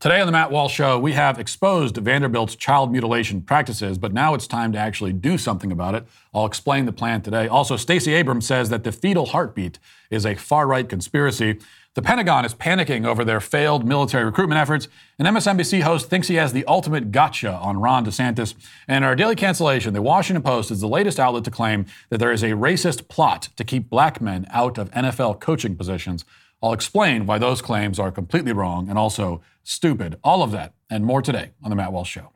Today on the Matt Walsh Show, we have exposed Vanderbilt's child mutilation practices, but now it's time to actually do something about it. I'll explain the plan today. Also, Stacey Abrams says that the fetal heartbeat is a far right conspiracy. The Pentagon is panicking over their failed military recruitment efforts. An MSNBC host thinks he has the ultimate gotcha on Ron DeSantis. And our daily cancellation, the Washington Post, is the latest outlet to claim that there is a racist plot to keep black men out of NFL coaching positions. I'll explain why those claims are completely wrong and also stupid. All of that and more today on The Matt Walsh Show.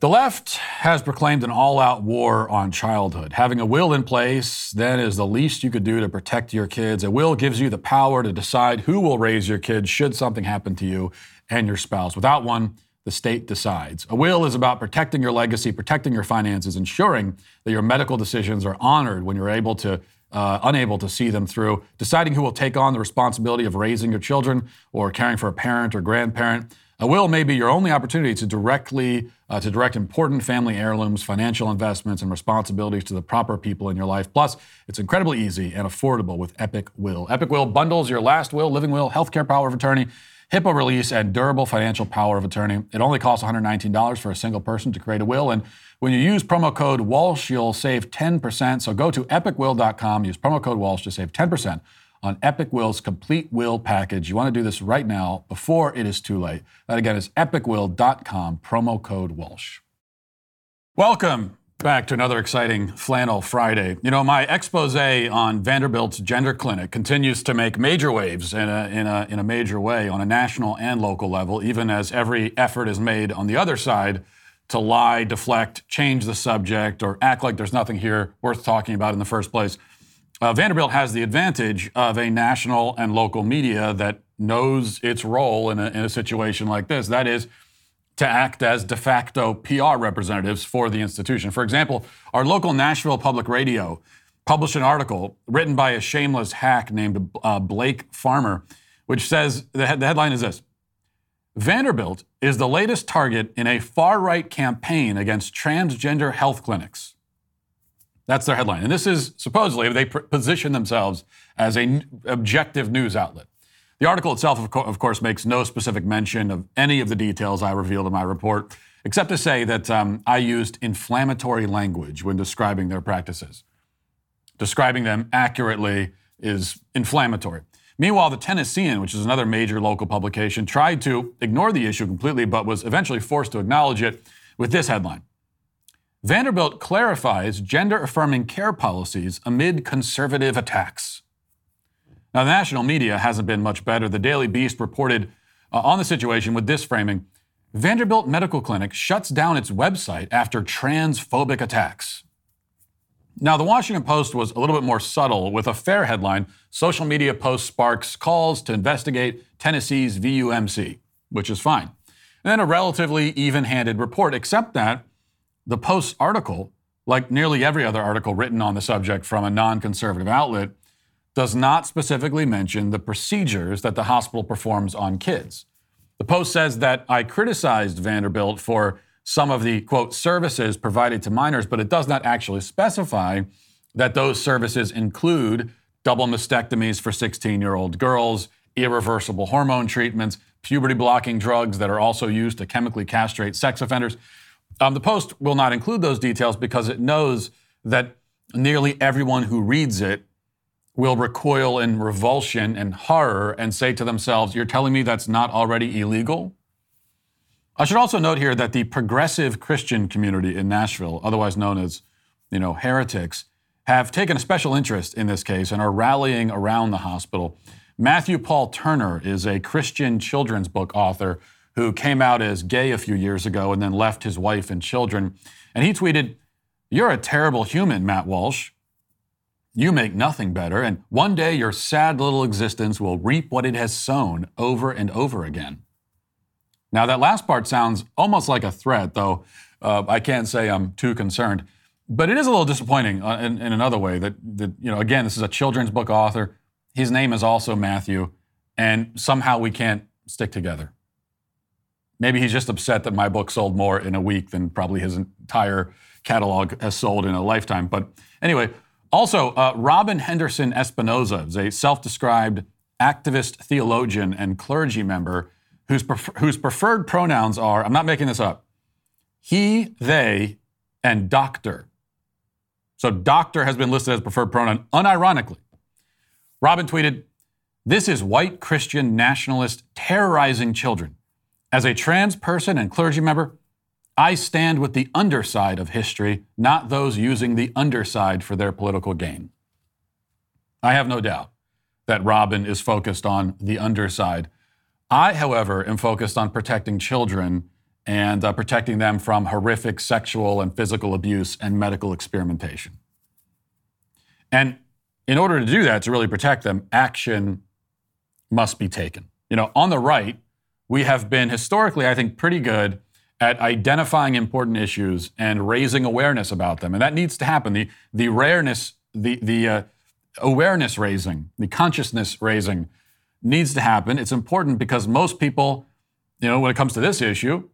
The left has proclaimed an all out war on childhood. Having a will in place then is the least you could do to protect your kids. A will gives you the power to decide who will raise your kids should something happen to you and your spouse. Without one, the state decides. A will is about protecting your legacy, protecting your finances, ensuring that your medical decisions are honored when you're able to uh, unable to see them through, deciding who will take on the responsibility of raising your children or caring for a parent or grandparent. A will may be your only opportunity to directly uh, to direct important family heirlooms, financial investments, and responsibilities to the proper people in your life. Plus, it's incredibly easy and affordable with Epic Will. Epic Will bundles your last will, living will, healthcare power of attorney HIPAA release and durable financial power of attorney. It only costs $119 for a single person to create a will. And when you use promo code Walsh, you'll save 10%. So go to epicwill.com, use promo code Walsh to save 10% on Epic Will's complete will package. You want to do this right now before it is too late. That again is epicwill.com, promo code Walsh. Welcome Back to another exciting Flannel Friday. You know, my expose on Vanderbilt's gender clinic continues to make major waves in a, in, a, in a major way on a national and local level, even as every effort is made on the other side to lie, deflect, change the subject, or act like there's nothing here worth talking about in the first place. Uh, Vanderbilt has the advantage of a national and local media that knows its role in a, in a situation like this. That is, to act as de facto PR representatives for the institution. For example, our local Nashville Public Radio published an article written by a shameless hack named uh, Blake Farmer, which says the, the headline is this Vanderbilt is the latest target in a far right campaign against transgender health clinics. That's their headline. And this is supposedly, they position themselves as an objective news outlet. The article itself, of, co- of, course, makes no specific mention of any of the details I revealed in my report, except to say that um, I used inflammatory language when describing their practices. Describing them accurately is inflammatory. Meanwhile, the Tennessean, which is another major local publication, tried to ignore the issue completely, but was eventually forced to acknowledge it with this headline Vanderbilt clarifies gender affirming care policies amid conservative attacks. Now, the national media hasn't been much better. The Daily Beast reported uh, on the situation with this framing Vanderbilt Medical Clinic shuts down its website after transphobic attacks. Now, the Washington Post was a little bit more subtle with a fair headline Social media post sparks calls to investigate Tennessee's VUMC, which is fine. And then a relatively even handed report, except that the Post's article, like nearly every other article written on the subject from a non conservative outlet, does not specifically mention the procedures that the hospital performs on kids. The Post says that I criticized Vanderbilt for some of the, quote, services provided to minors, but it does not actually specify that those services include double mastectomies for 16 year old girls, irreversible hormone treatments, puberty blocking drugs that are also used to chemically castrate sex offenders. Um, the Post will not include those details because it knows that nearly everyone who reads it will recoil in revulsion and horror and say to themselves, You're telling me that's not already illegal? I should also note here that the progressive Christian community in Nashville, otherwise known as, you know, heretics, have taken a special interest in this case and are rallying around the hospital. Matthew Paul Turner is a Christian children's book author who came out as gay a few years ago and then left his wife and children. And he tweeted, You're a terrible human, Matt Walsh. You make nothing better, and one day your sad little existence will reap what it has sown over and over again. Now, that last part sounds almost like a threat, though uh, I can't say I'm too concerned. But it is a little disappointing uh, in, in, another way that, that, you know, again, this is a children's book author. His name is also Matthew, and somehow we can't stick together. Maybe he's just upset that my book sold more in a week than probably his entire catalog has sold in a lifetime. But anyway, also, uh, Robyn Henderson Espinoza is a self described activist theologian and clergy member whose, whose preferred pronouns are I'm not making this up he, they, and doctor. So, doctor has been listed as preferred pronoun unironically. Robyn tweeted, This is white Christian nationalist terrorizing children. As a trans person and clergy member, I stand with the underside of history, not those using the underside for their political gain. I have no doubt that Robyn is focused on the underside. I, however, am focused on protecting children and uh, protecting them from horrific sexual and physical abuse and medical experimentation. And in order to do that, to really protect them, action must be taken. You know, on the right, we have been historically, I think, pretty good at identifying important issues and raising awareness about them. And that needs to happen. The, the rareness, the, the uh, awareness raising, the consciousness raising needs to happen. It's important because most people, you know, when it comes to this issue,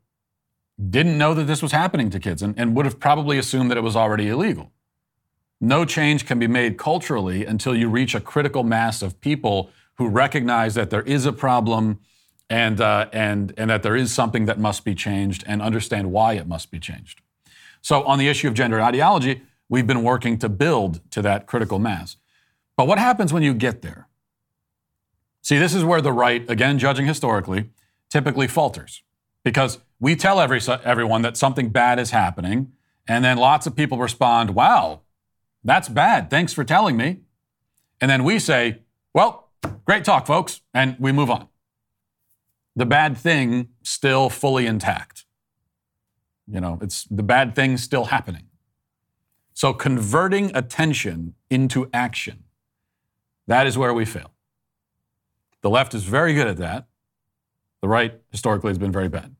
didn't know that this was happening to kids and, and would have probably assumed that it was already illegal. No change can be made culturally until you reach a critical mass of people who recognize that there is a problem and, uh, and, and that there is something that must be changed and understand why it must be changed. So, on the issue of gender ideology, we've been working to build to that critical mass. But what happens when you get there? See, this is where the right, again, judging historically, typically falters because we tell every, everyone that something bad is happening, and then lots of people respond, Wow, that's bad. Thanks for telling me. And then we say, Well, great talk, folks, and we move on the bad thing still fully intact. You know, it's the bad thing still happening. So converting attention into action, that is where we fail. The left is very good at that. The right historically has been very bad.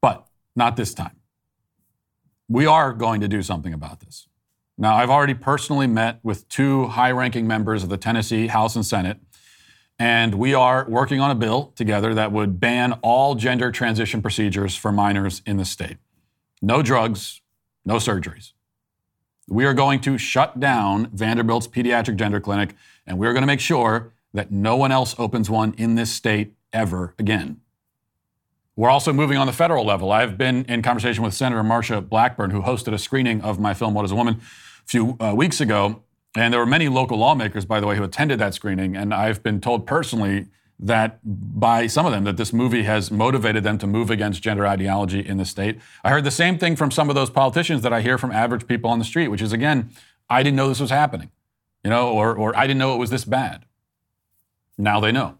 But not this time. We are going to do something about this. Now, I've already personally met with two high ranking members of the Tennessee House and Senate and we are working on a bill together that would ban all gender transition procedures for minors in the state. No drugs, no surgeries. We are going to shut down Vanderbilt's pediatric gender clinic, and we're going to make sure that no one else opens one in this state ever again. We're also moving on the federal level. I've been in conversation with Senator Marsha Blackburn, who hosted a screening of my film, What is a Woman, a few uh, weeks ago. And there were many local lawmakers, by the way, who attended that screening. And I've been told personally that by some of them that this movie has motivated them to move against gender ideology in the state. I heard the same thing from some of those politicians that I hear from average people on the street, which is again, I didn't know this was happening, you know, or, or I didn't know it was this bad. Now they know.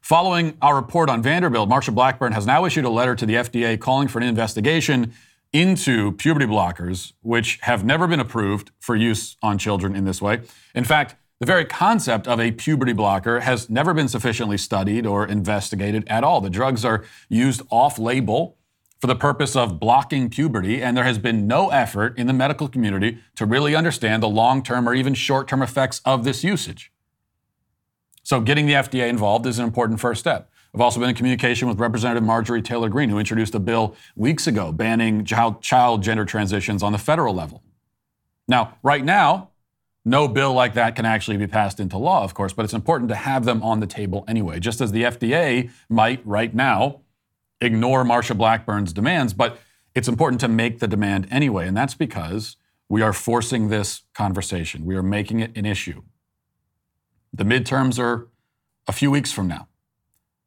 Following our report on Vanderbilt, Marsha Blackburn has now issued a letter to the FDA calling for an investigation into puberty blockers, which have never been approved for use on children in this way. In fact, the very concept of a puberty blocker has never been sufficiently studied or investigated at all. The drugs are used off label for the purpose of blocking puberty, and there has been no effort in the medical community to really understand the long term or even short term effects of this usage. So, getting the FDA involved is an important first step. I've also been in communication with Representative Marjorie Taylor Greene, who introduced a bill weeks ago banning child, child gender transitions on the federal level. Now, right now, no bill like that can actually be passed into law, of course, but it's important to have them on the table anyway, just as the FDA might right now ignore Marsha Blackburn's demands, but it's important to make the demand anyway, and that's because we are forcing this conversation. We are making it an issue. The midterms are a few weeks from now.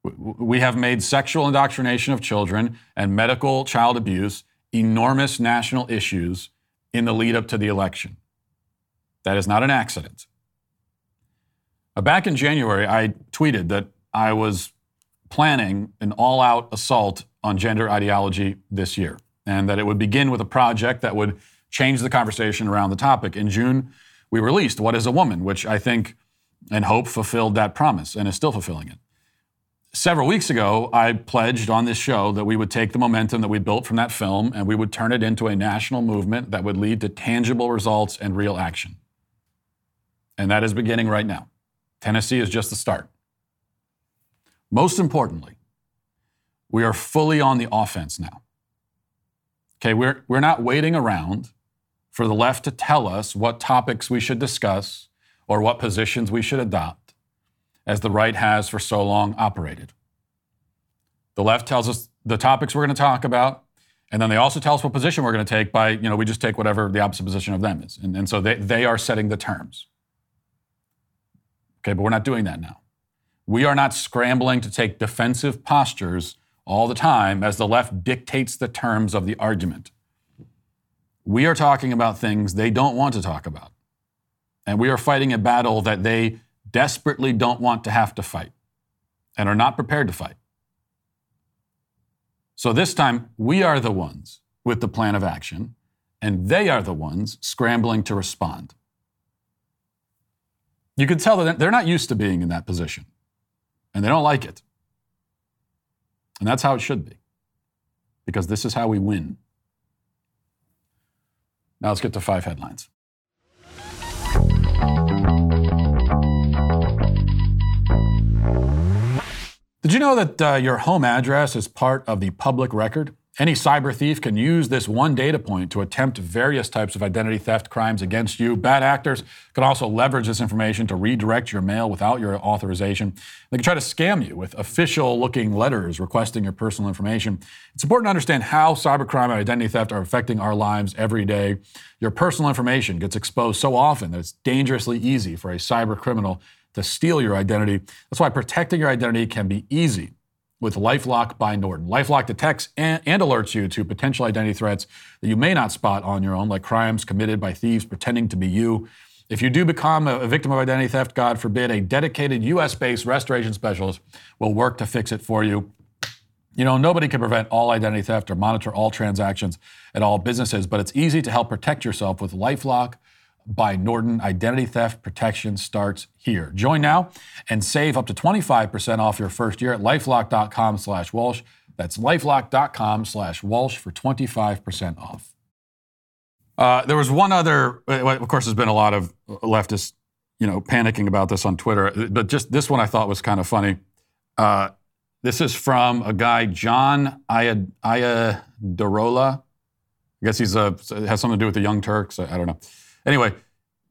We have made sexual indoctrination of children and medical child abuse enormous national issues in the lead up to the election. That is not an accident. Uh, back in January, I tweeted that I was planning an all out assault on gender ideology this year, and that it would begin with a project that would change the conversation around the topic. In June, we released What is a Woman, which I think and hope fulfilled that promise and is still fulfilling it several weeks ago, I pledged on this show that we would take the momentum that we built from that film and we would turn it into a national movement that would lead to tangible results and real action. And that is beginning right now. Tennessee is just the start. Most importantly, we are fully on the offense now. Okay, we're, we're not waiting around for the left to tell us what topics we should discuss or what positions we should adopt, as the right has for so long operated. The left tells us the topics we're going to talk about, and then they also tell us what position we're going to take by, you know, we just take whatever the opposite position of them is. And, and so they, they are setting the terms. Okay, but we're not doing that now. We are not scrambling to take defensive postures all the time as the left dictates the terms of the argument. We are talking about things they don't want to talk about. And we are fighting a battle that they desperately don't want to have to fight and are not prepared to fight. So this time, we are the ones with the plan of action, and they are the ones scrambling to respond. You can tell that they're not used to being in that position, and they don't like it. And that's how it should be, because this is how we win. Now let's get to five headlines. Did you know that uh, your home address is part of the public record? Any cyber thief can use this one data point to attempt various types of identity theft crimes against you. Bad actors can also leverage this information to redirect your mail without your authorization. They can try to scam you with official looking letters requesting your personal information. It's important to understand how cybercrime and identity theft are affecting our lives every day. Your personal information gets exposed so often that it's dangerously easy for a cyber criminal to steal your identity. That's why protecting your identity can be easy with Lifelock by Norton. Lifelock detects and, and, alerts you to potential identity threats that you may not spot on your own, like crimes committed by thieves pretending to be you. If you do become a, a victim of identity theft, God forbid, a dedicated US based restoration specialist will work to fix it for you. You know, nobody can prevent all identity theft or monitor all transactions at all businesses, but it's easy to help protect yourself with Lifelock by Norton. Identity theft protection starts here. Join now and save up to 25% off your first year at lifelock.com slash Walsh. That's lifelock.com slash Walsh for 25% off. Uh, there was one other, uh, of course, there's been a lot of leftists, you know, panicking about this on Twitter, but just this one I thought was kind of funny. Uh, this is from a guy, John Iadarola. I guess he's a, has something to do with the Young Turks. I, I don't know. Anyway,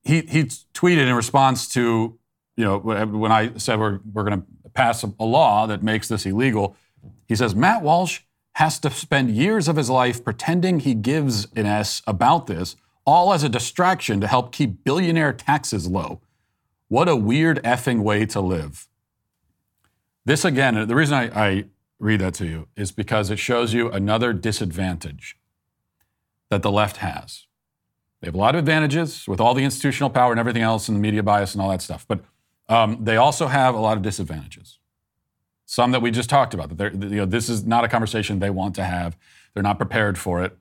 he, he tweeted in response to, you know, when I said we're, we're going to pass a, law that makes this illegal, he says, Matt Walsh has to spend years of his life pretending he gives an S about this, all as a distraction to help keep billionaire taxes low. What a weird effing way to live. This, again, the reason I, I read that to you is because it shows you another disadvantage that the left has. They have a lot of advantages with all the institutional power and everything else and the media bias and all that stuff. But um, they also have a lot of disadvantages. Some that we just talked about. That you know, this is not a conversation they want to have. They're not prepared for it.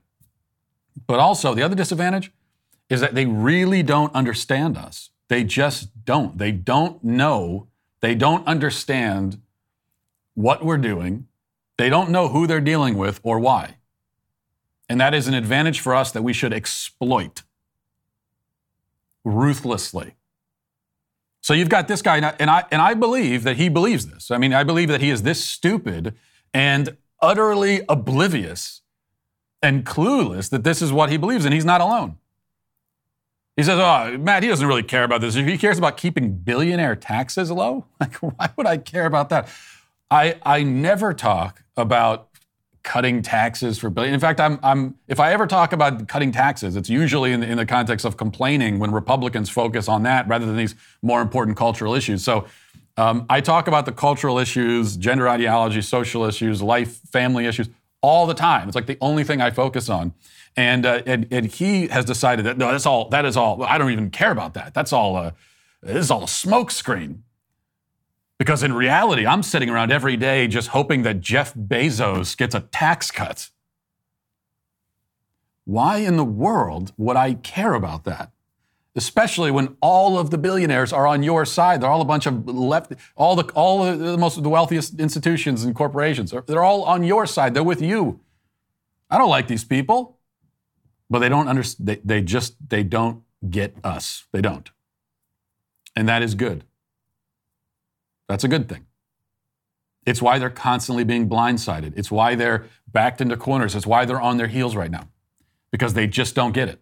But also, the other disadvantage is that they really don't understand us. They just don't. They don't know. They don't understand what we're doing. They don't know who they're dealing with or why. And that is an advantage for us that we should exploit ruthlessly. So you've got this guy, and I, and I believe that he believes this. I mean, I believe that he is this stupid and utterly oblivious and clueless that this is what he believes, and he's not alone. He says, Oh, Matt, he doesn't really care about this. If he cares about keeping billionaire taxes low. Like, why would I care about that? I, I never talk about cutting taxes for billion. In fact, I'm, I'm, if I ever talk about cutting taxes, it's usually in the, in the context of complaining when Republicans focus on that rather than these more important cultural issues. So um, I talk about the cultural issues, gender ideology, social issues, life, family issues all the time. It's like the only thing I focus on. And, uh, and, and he has decided that no, that's all. That is all. I don't even care about that. That's all. Uh, this is all a smokescreen. Because in reality, I'm sitting around every day just hoping that Jeff Bezos gets a tax cut. Why in the world would I care about that? Especially when all of the billionaires are on your side. They're all a bunch of left, all the, all the most the wealthiest institutions and corporations. They're all on your side. They're with you. I don't like these people, but they don't understand. They, they just, they don't get us. They don't. And that is good. That's a good thing. It's why they're constantly being blindsided. It's why they're backed into corners. It's why they're on their heels right now. because they just don't get it.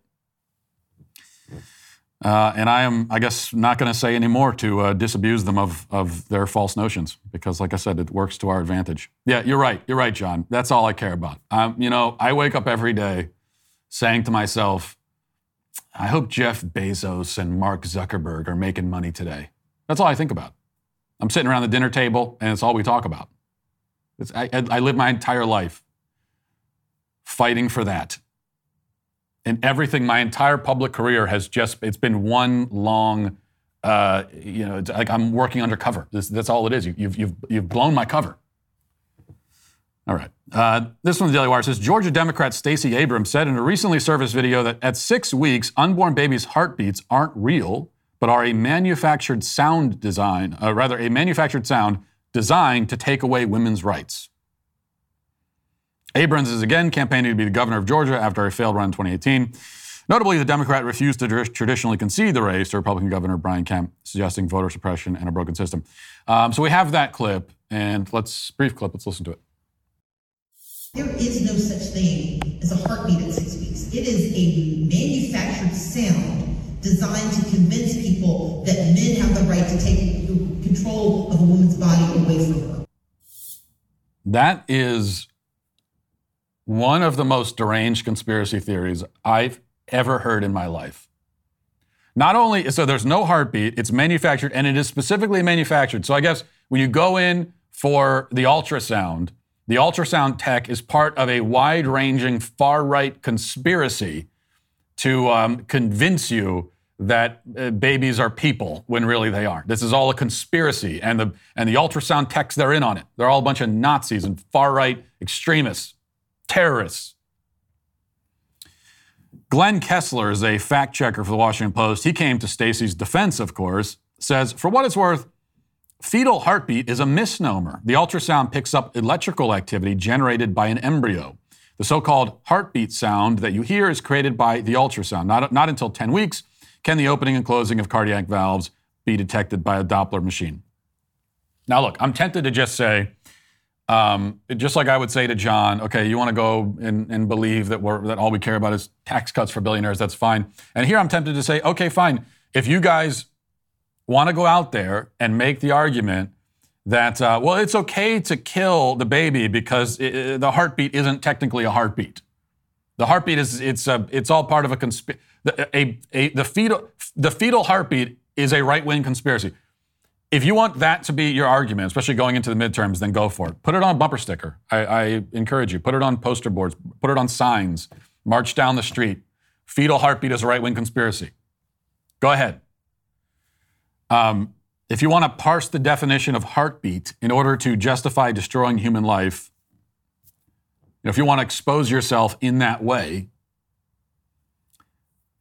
Uh, and I am, I guess, not going to say any more to uh, disabuse them of, of their false notions because, like I said, it works to our advantage. Yeah, you're right. You're right, John. That's all I care about. Um, you know, I wake up every day saying to myself, I hope Jeff Bezos and Mark Zuckerberg are making money today. That's all I think about. I'm sitting around the dinner table, and it's all we talk about. I, I live my entire life fighting for that and everything, my entire public career has just, it's been one long, uh, you know, like I'm working undercover. This, that's all it is. You, you've, you've, you've blown my cover. All right. Uh, this one, the Daily Wire says Georgia Democrat Stacey Abrams said in a recently surfaced video that at six weeks, unborn babies' heartbeats aren't real, but are a manufactured sound design, uh, rather, a manufactured sound designed to take away women's rights. Abrams is again campaigning to be the governor of Georgia after a failed run in 2018. Notably, the Democrat refused to traditionally concede the race to Republican Governor Brian Kemp, suggesting voter suppression and a broken system. Um, so we have that clip, and let's brief clip. Let's listen to it. There is no such thing as a heartbeat at six weeks. It is a manufactured sound designed to convince people that men have the right to take control of a woman's body away from her. That is one of the most deranged conspiracy theories I've ever heard in my life. Not only, so there's no heartbeat, it's manufactured, and it is specifically manufactured. So I guess when you go in for the ultrasound, the ultrasound tech is part of a wide ranging far right conspiracy to um, convince you that uh, babies are people when really they aren't. This is all a conspiracy, and the, and the ultrasound techs, they're in on it. They're all a bunch of Nazis and far right extremists terrorists. Glenn Kessler is a fact checker for the Washington Post. He came to Stacey's defense, of course, says, for what it's worth, fetal heartbeat is a misnomer. The ultrasound picks up electrical activity generated by an embryo. The so called heartbeat sound that you hear is created by the ultrasound. Not, not until 10 weeks can the opening and closing of cardiac valves be detected by a Doppler machine. Now, look, I'm tempted to just say, um, just like I would say to John, okay, you want to go and, and believe that we're that all we care about is tax cuts for billionaires. That's fine. And here I'm tempted to say, okay, fine. If you guys want to go out there and make the argument that uh, well, it's okay to kill the baby because it, the heartbeat isn't technically a heartbeat. The heartbeat is it's a, it's all part of a conspiracy. A, a, the fetal the fetal heartbeat is a right wing conspiracy. If you want that to be your argument, especially going into the midterms, then go for it. Put it on a bumper sticker. I, I encourage you. Put it on poster boards. Put it on signs. March down the street. Fetal heartbeat is a right wing conspiracy. Go ahead. Um, if you want to parse the definition of heartbeat in order to justify destroying human life, if you want to expose yourself in that way,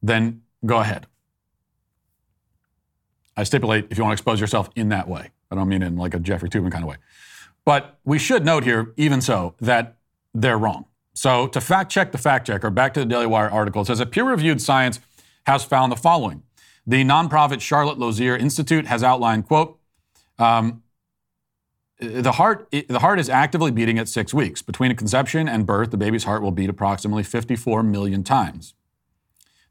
then go ahead. I stipulate if you want to expose yourself in that way. I don't mean in like a Jeffrey Toobin kind of way. But we should note here, even so, that they're wrong. So to fact check the fact checker, back to the Daily Wire article, it says a peer-reviewed science has found the following. The nonprofit Charlotte Lozier Institute has outlined, quote, um, the heart, the heart is actively beating at six weeks. Between conception and birth, the baby's heart will beat approximately 54 million times.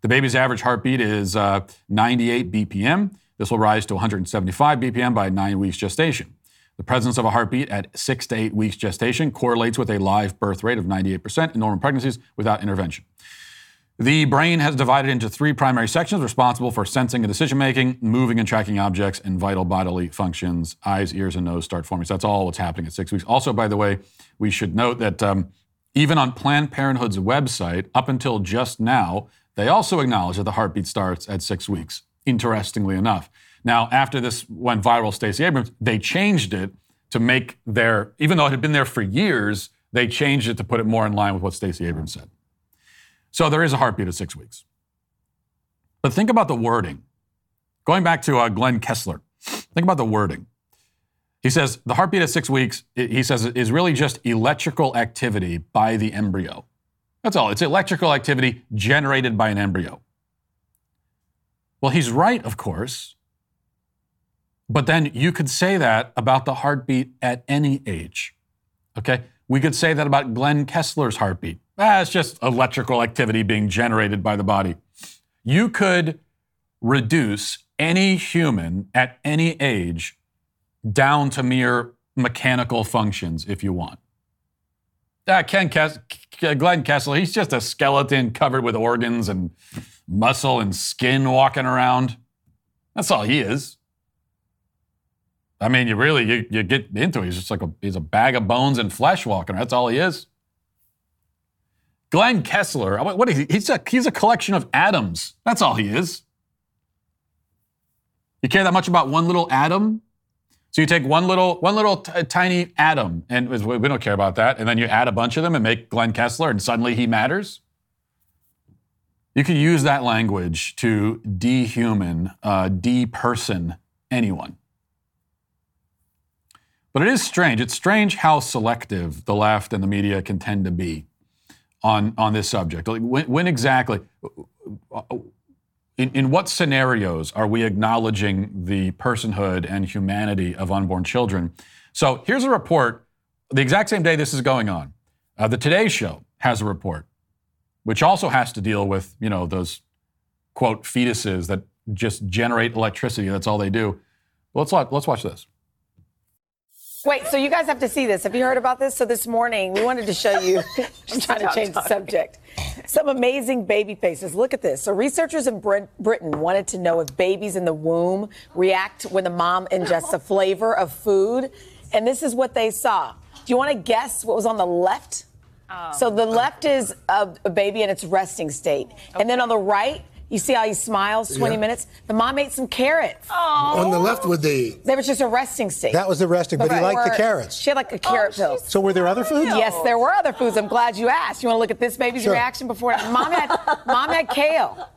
The baby's average heartbeat is uh, 98 BPM. This will rise to 175 BPM by nine weeks gestation. The presence of a heartbeat at six to eight weeks gestation correlates with a live birth rate of 98% in normal pregnancies without intervention. The brain has divided into three primary sections responsible for sensing and decision making, moving and tracking objects, and vital bodily functions. Eyes, ears, and nose start forming. So that's all what's happening at six weeks. Also, by the way, we should note that um, even on Planned Parenthood's website, up until just now, they also acknowledge that the heartbeat starts at six weeks interestingly enough. Now, after this went viral, Stacey Abrams, they changed it to make their, even though it had been there for years, they changed it to put it more in line with what Stacey Abrams said. So there is a heartbeat at six weeks. But think about the wording. Going back to uh, Glenn Kessler, think about the wording. He says the heartbeat at six weeks, he says, is really just electrical activity by the embryo. That's all. It's electrical activity generated by an embryo. Well, he's right, of course. But then you could say that about the heartbeat at any age. Okay? We could say that about Glenn Kessler's heartbeat Ah, it's just electrical activity being generated by the body. You could reduce any human at any age down to mere mechanical functions if you want. Uh, Ken Kess- Glenn Kessler, he's just a skeleton covered with organs and muscle and skin walking around. That's all he is. I mean, you really you, you get into it. He's just like a he's a bag of bones and flesh walking. That's all he is. Glenn Kessler, what is he? He's a he's a collection of atoms. That's all he is. You care that much about one little atom? So you take one little one little t- tiny atom, and we don't care about that, and then you add a bunch of them and make Glenn Kessler, and suddenly he matters. You could use that language to dehuman, uh, deperson anyone. But it is strange. It's strange how selective the left and the media can tend to be on, on this subject. Like when, when exactly, in, in what scenarios are we acknowledging the personhood and humanity of unborn children? So here's a report the exact same day this is going on. Uh, the Today Show has a report, which also has to deal with, you know, those quote fetuses that just generate electricity. That's all they do. Let's, let's watch this. Wait, so you guys have to see this. Have you heard about this? So this morning, we wanted to show you. I'm trying to change the subject. Some amazing baby faces. Look at this. So researchers in Britain wanted to know if babies in the womb react when the mom ingests a flavor of food, and this is what they saw. Do you want to guess what was on the left? Oh. So the left is a, a baby in its resting state, okay. and then on the right you see how he smiles 20 yeah. minutes? The mom ate some carrots. Oh. On the left with the. They was just a resting state. That was the resting, but, but he liked the carrots. She had like a carrot oh, pill. So were there other foods? Yes, there were other foods. I'm glad you asked. You want to look at this baby's sure. reaction before? Mom had, mom had kale.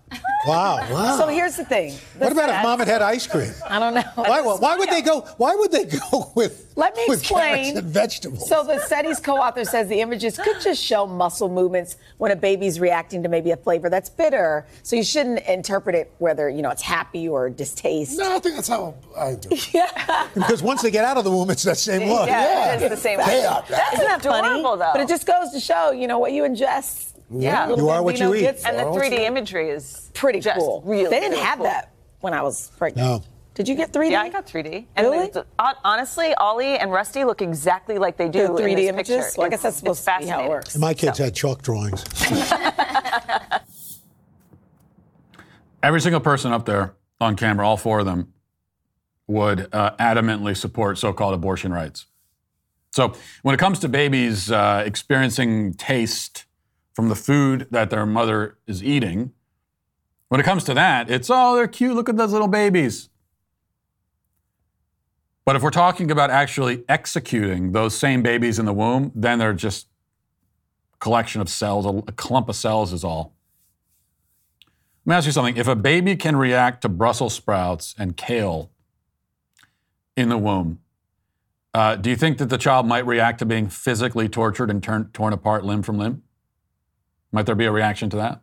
Wow, wow. So here's the thing. The what about if mom had had ice cream? I don't know. Why, why would they go? Why would they go with? Let me with explain. and vegetables. So the study's co-author says the images could just show muscle movements when a baby's reacting to maybe a flavor that's bitter. So you shouldn't interpret it whether you know it's happy or distaste. No, I think that's how I do. yeah. Because once they get out of the womb, it's that same look. Yeah, yeah. it's the same. That, Isn't that funny? Though. But it just goes to show, you know, what you ingest yeah, you are what you eat. And the 3D imagery is pretty cool. Really, they didn't really have cool. that when I was pregnant. No. Did you get 3D? Yeah, I got 3D. And really? honestly, Ollie and Rusty look exactly like they do the 3D in this images. Picture. Well, I guess that's supposed to be how it works. My kids so. had chalk drawings. Every single person up there on camera, all four of them, would uh, adamantly support so-called abortion rights. So when it comes to babies uh, experiencing taste from the food that their mother is eating. When it comes to that, it's, oh, they're cute. Look at those little babies. But if we're talking about actually executing those same babies in the womb, then they're just a collection of cells, a clump of cells is all. Let me ask you something. If a baby can react to Brussels sprouts and kale in the womb, uh, do you think that the child might react to being physically tortured and turn, torn apart limb from limb? Might there be a reaction to that?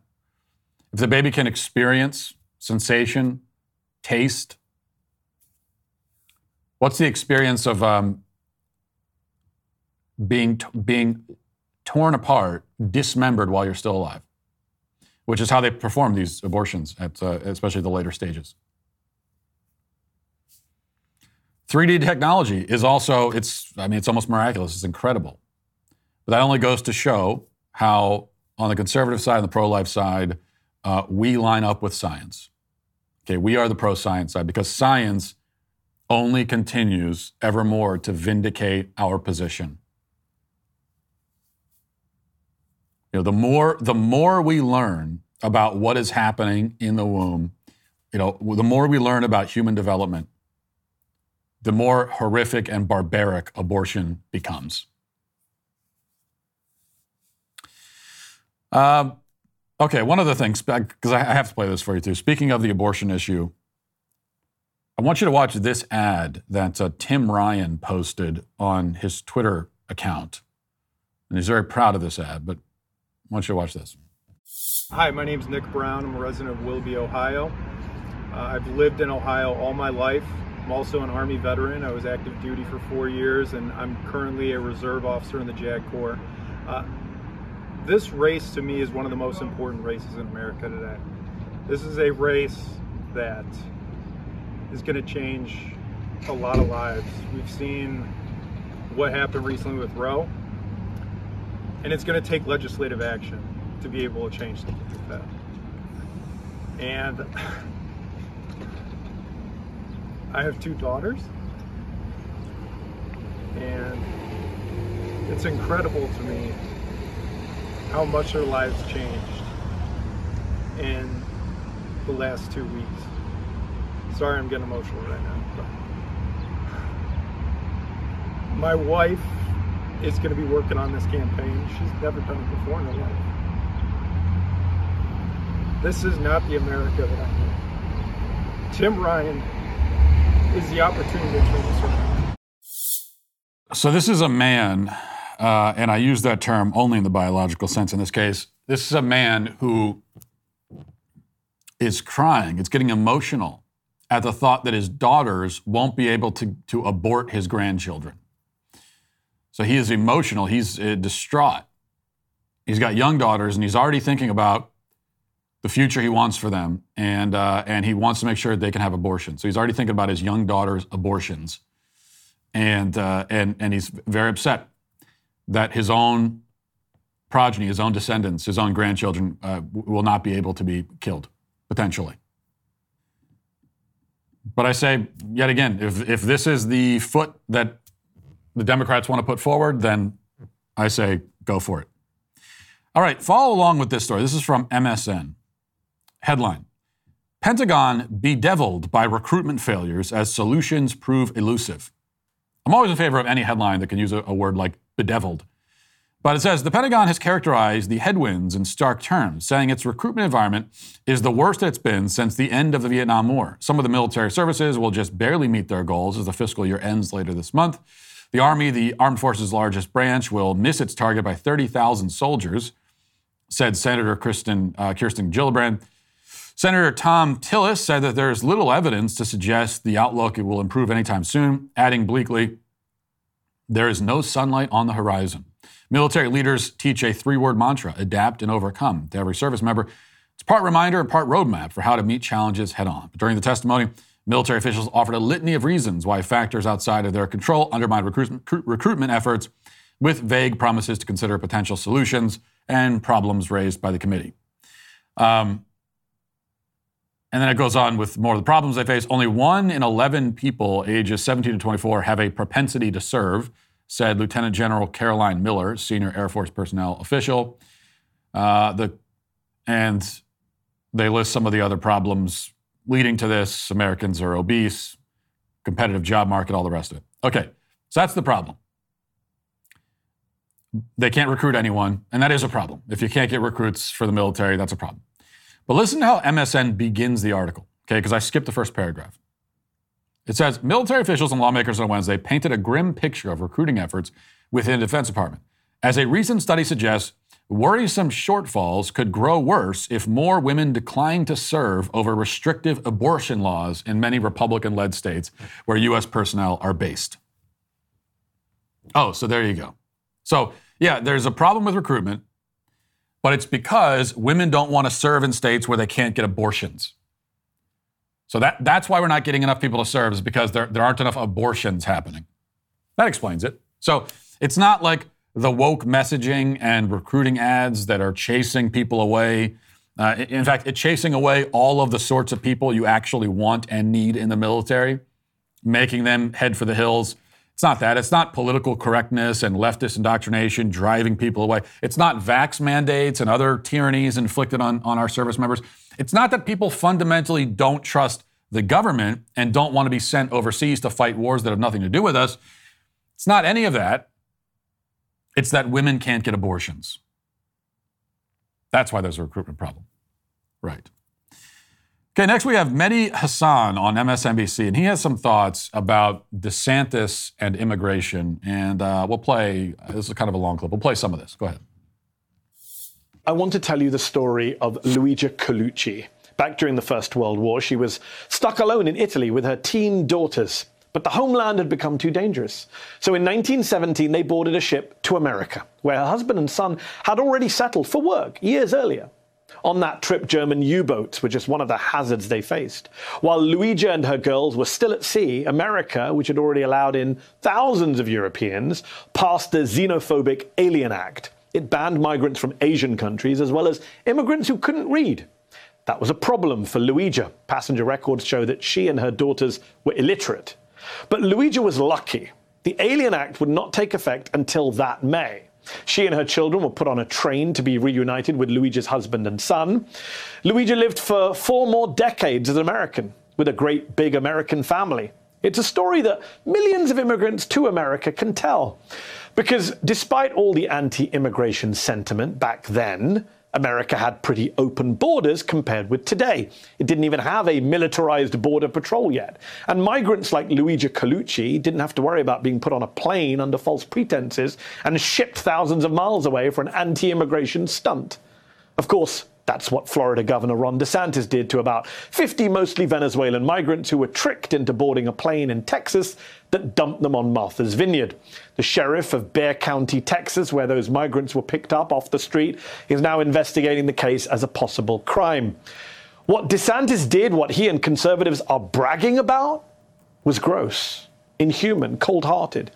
If the baby can experience sensation, taste, what's the experience of um, being, t- being torn apart, dismembered while you're still alive? Which is how they perform these abortions, at, uh, especially the later stages. 3D technology is also, it's, I mean, it's almost miraculous. It's incredible. But that only goes to show how on the conservative side and the pro life side, uh, we line up with science. Okay, we are the pro science side because science only continues ever more to vindicate our position. You know, the more the more we learn about what is happening in the womb, you know, the more we learn about human development, the more horrific and barbaric abortion becomes. Uh, okay, one of the things, because I have to play this for you too. Speaking of the abortion issue, I want you to watch this ad that uh, Tim Ryan posted on his Twitter account. And he's very proud of this ad, but I want you to watch this. Hi, my name is Nick Brown. I'm a resident of Willoughby, Ohio. Uh, I've lived in Ohio all my life. I'm also an Army veteran. I was active duty for four years, and I'm currently a reserve officer in the JAG Corps. Uh, this race to me is one of the most important races in America today. This is a race that is going to change a lot of lives. We've seen what happened recently with Roe, and it's going to take legislative action to be able to change something like that. And I have two daughters, and it's incredible to me how much their lives changed in the last two weeks. Sorry, I'm getting emotional right now. But my wife is going to be working on this campaign. She's never done it before in her life. This is not the America that I knew. Tim Ryan is the opportunity to turn this around. So this is a man, uh, and I use that term only in the biological sense in this case. This is a man who is crying. It's getting emotional at the thought that his daughters won't be able to, to abort his grandchildren. So he is emotional. He's uh, distraught. He's got young daughters, and he's already thinking about the future he wants for them, and uh, and he wants to make sure they can have abortions. So he's already thinking about his young daughter's abortions, and uh, and and he's very upset that his own progeny, his own descendants, his own grandchildren uh, will not be able to be killed potentially. But I say yet again, if if this is the foot that the Democrats want to put forward, then I say go for it. All right, follow along with this story. This is from MSN. Headline Pentagon bedeviled by recruitment failures as solutions prove elusive. I'm always in favor of any headline that can use a, a word like bedeviled. But it says the Pentagon has characterized the headwinds in stark terms, saying its recruitment environment is the worst it's been since the end of the Vietnam War. Some of the military services will just barely meet their goals as the fiscal year ends later this month. The Army, the armed forces' largest branch, will miss its target by 30,000 soldiers, said Senator Kirsten, uh, Kirsten Gillibrand. Senator Thom Tillis said that there is little evidence to suggest the outlook will improve anytime soon, adding bleakly, there is no sunlight on the horizon. Military leaders teach a three word mantra adapt and overcome to every service member. It's part reminder and part roadmap for how to meet challenges head on. During the testimony, military officials offered a litany of reasons why factors outside of their control undermine recruitment, recruitment efforts, with vague promises to consider potential solutions and problems raised by the committee. Um, and then it goes on with more of the problems they face. Only one in 11 people ages 17 to 24 have a propensity to serve said Lieutenant General Caroline Miller, senior Air Force personnel official. Uh, the, and they list some of the other problems leading to this. Americans are obese, competitive job market, all the rest of it. Okay, so that's the problem. They can't recruit anyone, and that is a problem. If you can't get recruits for the military, that's a problem. But listen to how MSN begins the article, okay, because I skipped the first paragraph. It says military officials and lawmakers on Wednesday painted a grim picture of recruiting efforts within the Defense Department. As a recent study suggests, worrisome shortfalls could grow worse if more women decline to serve over restrictive abortion laws in many Republican led states where U.S. personnel are based. Oh, so there you go. So, yeah, there's a problem with recruitment, but it's because women don't want to serve in states where they can't get abortions. So that, that's why we're not getting enough people to serve, is because there, there aren't enough abortions happening. That explains it. So it's not like the woke messaging and recruiting ads that are chasing people away. Uh, in fact, it's chasing away all of the sorts of people you actually want and need in the military, making them head for the hills. It's not that. It's not political correctness and leftist indoctrination driving people away. It's not vax mandates and other tyrannies inflicted on, on our service members. It's not that people fundamentally don't trust the government and don't want to be sent overseas to fight wars that have nothing to do with us. It's not any of that. It's that women can't get abortions. That's why there's a recruitment problem. Right. Okay, next we have Mehdi Hasan on MSNBC, and he has some thoughts about DeSantis and immigration. And uh, we'll play, this is kind of a long clip. We'll play some of this. Go ahead. I want to tell you the story of Luigia Colucci. Back during the First World War, she was stuck alone in Italy with her teen daughters. but the homeland had become too dangerous. So in 1917, they boarded a ship to America, where her husband and son had already settled for work years earlier. On that trip, German U boats were just one of the hazards they faced. While Luigia and her girls were still at sea, America, which had already allowed in thousands of Europeans, passed the Xenophobic Alien Act. It banned migrants from Asian countries as well as immigrants who couldn't read. That was a problem for Luigia. Passenger records show that she and her daughters were illiterate. But Luigia was lucky. The Alien Act would not take effect until that May. She and her children were put on a train to be reunited with Luigia's husband and son. Luigi lived for four more decades as an American with a great big American family. It's a story that millions of immigrants to America can tell. Because despite all the anti immigration sentiment back then, America had pretty open borders compared with today. It didn't even have a militarized border patrol yet. And migrants like Luigia Colucci didn't have to worry about being put on a plane under false pretenses and shipped thousands of miles away for an anti immigration stunt. Of course, that's what Florida Governor Ron DeSantis did to about 50 mostly Venezuelan migrants who were tricked into boarding a plane in Texas that dumped them on Martha's Vineyard. The sheriff of Bexar County, Texas, where those migrants were picked up off the street, is now investigating the case as a possible crime. What DeSantis did, what he and conservatives are bragging about, was gross, inhuman, cold hearted.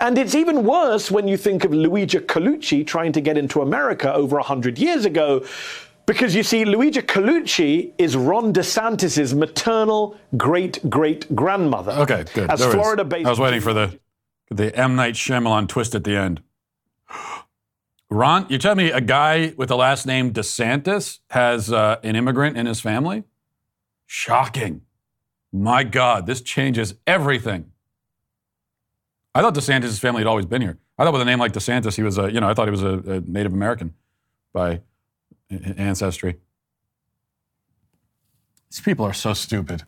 And it's even worse when you think of Luigia Colucci trying to get into America over 100 years ago because you see, Luigia Colucci is Ron DeSantis' maternal great great grandmother. Okay, good. As Florida based. I was waiting for the the M Night Shyamalan twist at the end. Ron, you're telling me a guy with the last name DeSantis has uh, an immigrant in his family? Shocking. My God, this changes everything. I thought DeSantis' family had always been here. I thought with a name like DeSantis, he was a, you know, I thought he was a, a Native American by ancestry. These people are so stupid.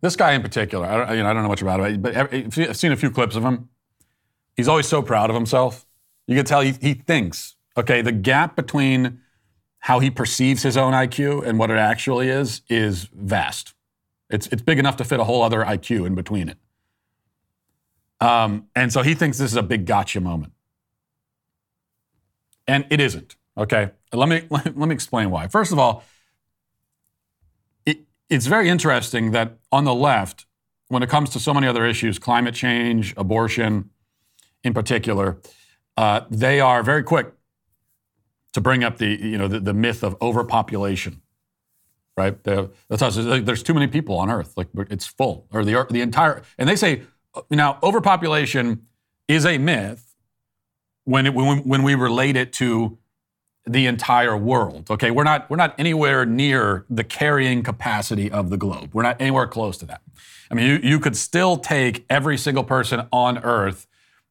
This guy in particular, I don't, you know, I don't know much about him, but I've seen a few clips of him. He's always so proud of himself. You can tell he, he thinks, okay, the gap between how he perceives his own IQ and what it actually is is vast. It's, it's big enough to fit a whole other IQ in between it. Um, and so he thinks this is a big gotcha moment. And it isn't. Okay, let me let me explain why. First of all, it, it's very interesting that on the left, when it comes to so many other issues, climate change, abortion, in particular, uh, they are very quick to bring up the you know the, the myth of overpopulation. Right? That's there's too many people on Earth. Like it's full, or the the entire. And they say now overpopulation is a myth when it, when, when we relate it to the entire world. Okay, we're not we're not anywhere near the carrying capacity of the globe. We're not anywhere close to that. I mean, you, you could still take every single person on Earth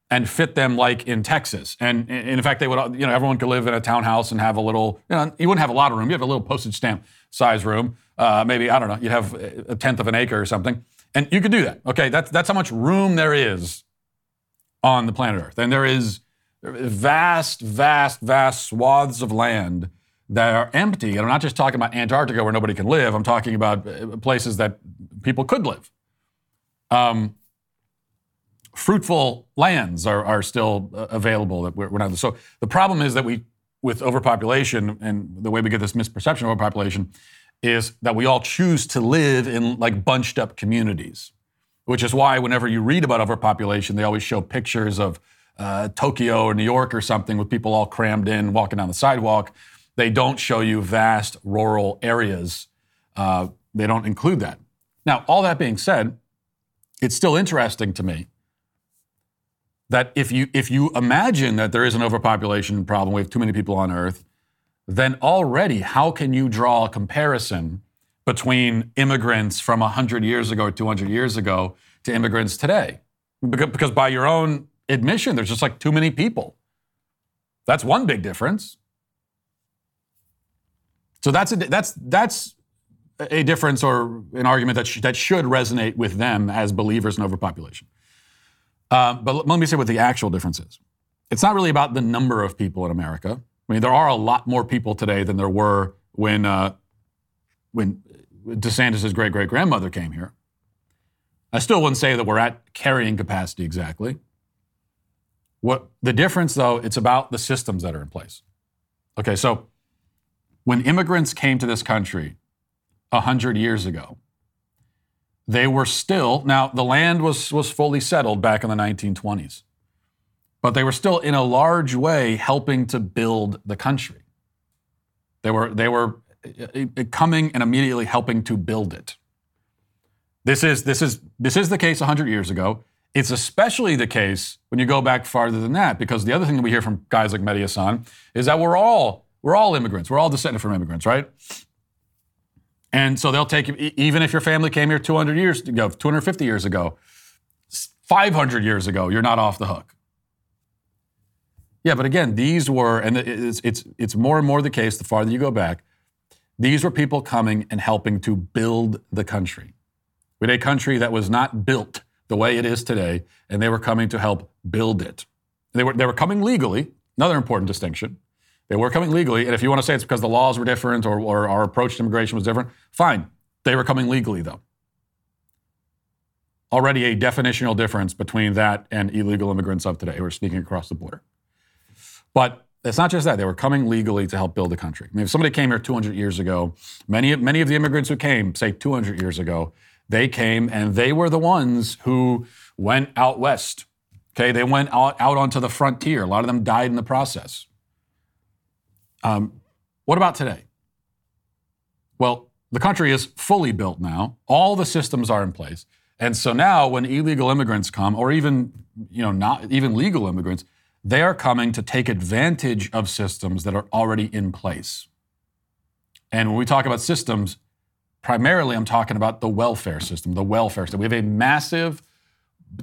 and fit them like in Texas. And, and in fact, they would you know everyone could live in a townhouse and have a little you know you wouldn't have a lot of room. You have a little postage stamp size room. Uh, maybe I don't know. You'd have a tenth of an acre or something, and you could do that. Okay, that's that's how much room there is on the planet Earth, and there is vast, vast, vast swaths of land that are empty. And I'm not just talking about Antarctica where nobody can live. I'm talking about uh, places that people could live. Um, fruitful lands are, are still uh, available that we're, we're, not. So the problem is that we, with overpopulation and the way we get this misperception of overpopulation, is that we all choose to live in like bunched up communities, which is why whenever you read about overpopulation, they always show pictures of uh, Tokyo or New York or something with people all crammed in walking down the sidewalk. They don't show you vast rural areas. Uh, they don't include that. Now, all that being said, it's still interesting to me that if you if you imagine that there is an overpopulation problem, we have too many people on Earth, then already how can you draw a comparison between immigrants from 100 years ago or 200 years ago to immigrants today? Because by your own admission. There's just like too many people. That's one big difference. So that's a, that's that's a difference or an argument that sh- that should resonate with them as believers in overpopulation. Uh, but let me say what the actual difference is. It's not really about the number of people in America. I mean, there are a lot more people today than there were when uh, when DeSantis' great great grandmother came here. I still wouldn't say that we're at carrying capacity exactly. What the difference though, it's about the systems that are in place. Okay, so when immigrants came to this country a hundred years ago, they were still now the land was was fully settled back in the 1920s, but they were still in a large way helping to build the country. They were they were uh, uh, coming and immediately helping to build it. This is this is this is the case 100 years ago. It's especially the case when you go back farther than that, because the other thing that we hear from guys like Mehdi Hasan is that we're all we're all immigrants. We're all descended from immigrants, right? And so they'll take even if your family came here 200 years ago, 250 years ago, 500 years ago, you're not off the hook. Yeah, but again, these were, and it's, it's, it's more and more the case the farther you go back, these were people coming and helping to build the country. We had a country that was not built the way it is today, and they were coming to help build it. They were, they were coming legally, another important distinction. They were coming legally, and if you want to say it's because the laws were different or, or our approach to immigration was different, fine. They were coming legally, though. Already a definitional difference between that and illegal immigrants of today who are sneaking across the border. But it's not just that. They were coming legally to help build the country. I mean, if somebody came here 200 years ago, many, many of the immigrants who came, say 200 years ago, they came and they were the ones who went out west. Okay, they went out, out onto the frontier. A lot of them died in the process. Um, what about today? Well, the country is fully built now. All the systems are in place. And so now when illegal immigrants come, or even, you know, not even legal immigrants, they are coming to take advantage of systems that are already in place. And when we talk about systems, primarily I'm talking about the welfare system, the welfare state. We have a massive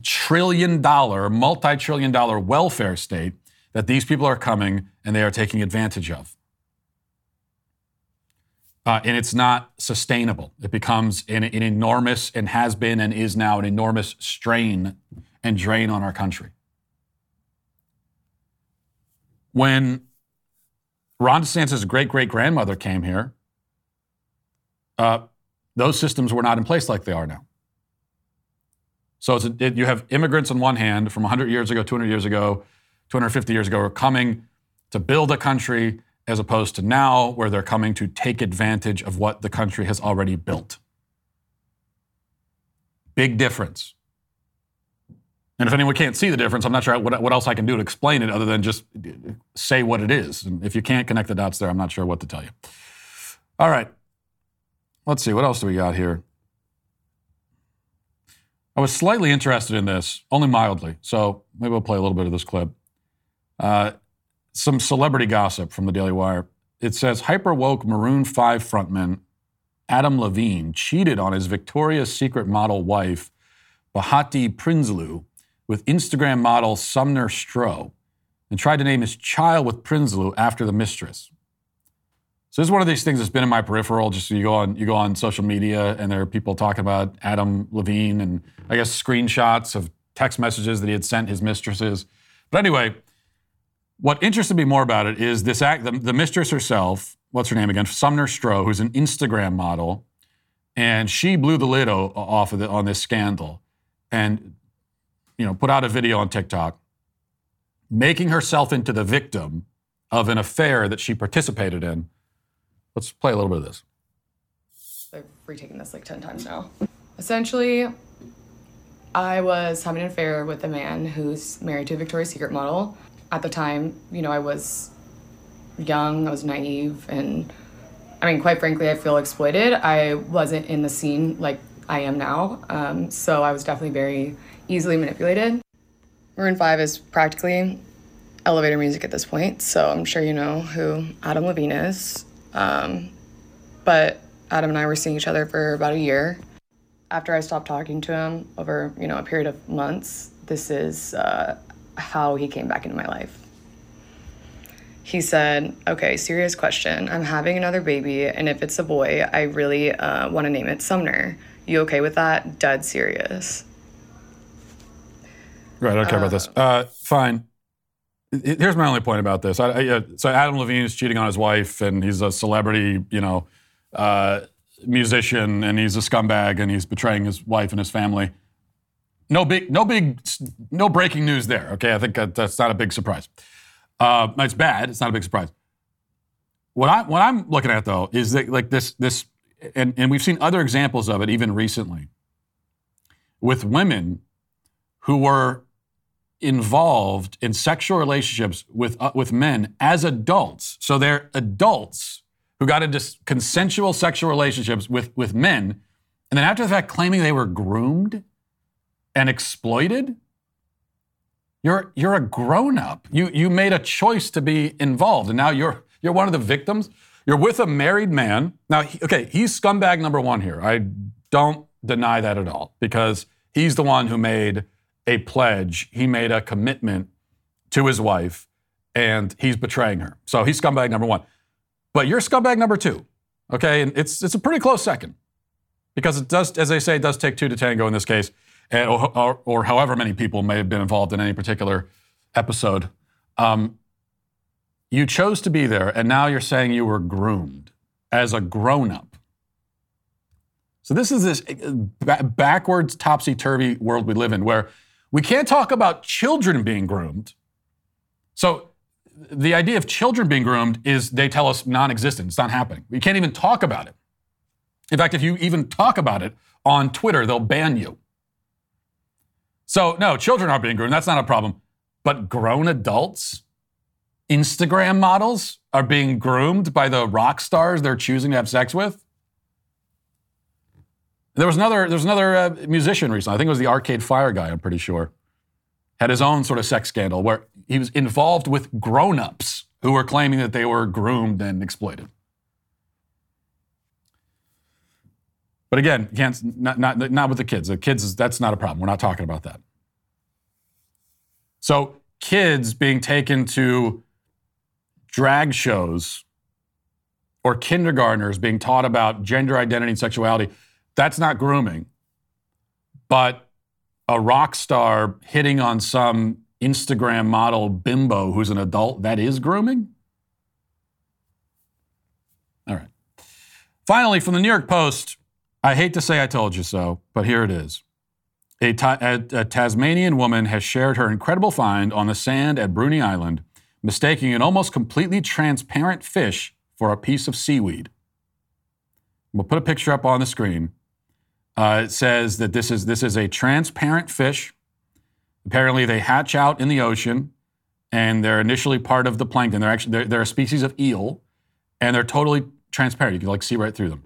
trillion dollar, multi trillion dollar welfare state that these people are coming and they are taking advantage of. Uh, and it's not sustainable. It becomes an, an enormous, and has been and is now an enormous strain and drain on our country. When Ron DeSantis' great great grandmother came here, uh, those systems were not in place like they are now. So a, it, you have immigrants on one hand from 100 years ago, 200 years ago, 250 years ago, are coming to build a country as opposed to now where they're coming to take advantage of what the country has already built. Big difference. And if anyone can't see the difference, I'm not sure what, what else I can do to explain it other than just say what it is. And if you can't connect the dots there, I'm not sure what to tell you. All right. Let's see, what else do we got here? I was slightly interested in this, only mildly. So maybe we'll play a little bit of this clip. Uh, some celebrity gossip from the Daily Wire. It says hyper woke Maroon 5 frontman Adam Levine cheated on his Victoria's Secret model wife, Behati Prinsloo, with Instagram model Sumner Stroh and tried to name his child with Prinsloo after the mistress. So this is one of these things that's been in my peripheral. Just you go on you go on social media and there are people talking about Adam Levine and I guess screenshots of text messages that he had sent his mistresses. But anyway, what interested me more about it is this act the, the mistress herself, what's her name again? Sumner Stroh, who's an Instagram model, and she blew the lid o- off of it on this scandal. And you know, put out a video on TikTok making herself into the victim of an affair that she participated in. Let's play a little bit of this. I've retaken this like 10 times now. Essentially, I was having an affair with a man who's married to a Victoria's Secret model. At the time, you know, I was young, I was naive, and I mean, quite frankly, I feel exploited. I wasn't in the scene like I am now, um, so I was definitely very easily manipulated. Maroon 5 is practically elevator music at this point, so I'm sure you know who Adam Levine is. Um, but Adam and I were seeing each other for about a year. After I stopped talking to him over, you know, a period of months, this is uh, how he came back into my life. He said, Okay, serious question. I'm having another baby, and if it's a boy, I really uh, want to name it Sumner. You okay with that? Dead serious. Right, I don't care about this. Uh, fine. Here's my only point about this. I, I, so Adam Levine is cheating on his wife, and he's a celebrity, you know, uh, musician, and he's a scumbag, and he's betraying his wife and his family. no big, no big, no breaking news there. Okay, I think that, that's not a big surprise. Uh, it's bad. It's not a big surprise. What I what I'm looking at though is that like this this, and and we've seen other examples of it even recently. With women who were involved in sexual relationships with uh, with men as adults. So they're adults who got into consensual sexual relationships with with men, and then after the fact claiming they were groomed and exploited. You're you're a grown up. You you made a choice to be involved, and now you're you're one of the victims. You're with a married man. Now, he, okay, he's scumbag number one here. I don't deny that at all because he's the one who made a pledge. He made a commitment to his wife, and he's betraying her. So he's scumbag number one. But you're scumbag number two. Okay, and it's it's a pretty close second because it does, as they say, it does take two to tango in this case or, or, or, however many people may have been involved in any particular episode. Um, you chose to be there, and now you're saying you were groomed as a grown up. So, this is this uh, backwards, topsy turvy world we live in where we can't talk about children being groomed. So, the idea of children being groomed is they tell us non existent. It's not happening. We can't even talk about it. In fact, if you even talk about it on Twitter, they'll ban you. So, no, children are not being groomed. That's not a problem. But grown adults, Instagram models are being groomed by the rock stars they're choosing to have sex with. There was another, there was another uh, musician recently. I think it was the Arcade Fire guy, I'm pretty sure. Had his own sort of sex scandal where he was involved with grown ups who were claiming that they were groomed and exploited. But again, can't not, not, not with the kids. The kids, that's not a problem. We're not talking about that. So kids being taken to drag shows or kindergartners being taught about gender identity and sexuality, that's not grooming. But a rock star hitting on some Instagram model bimbo who's an adult, that is grooming? All right. Finally, from the New York Post, I hate to say I told you so, but here it is. A, ta- a, a, Tasmanian woman has shared her incredible find on the sand at Bruny Island, mistaking an almost completely transparent fish for a piece of seaweed. We'll put a picture up on the screen. Uh, it says that this is this is a transparent fish. Apparently, they hatch out in the ocean, and they're initially part of the plankton. They're actually they're, they're a species of eel, and they're totally transparent. You can like see right through them.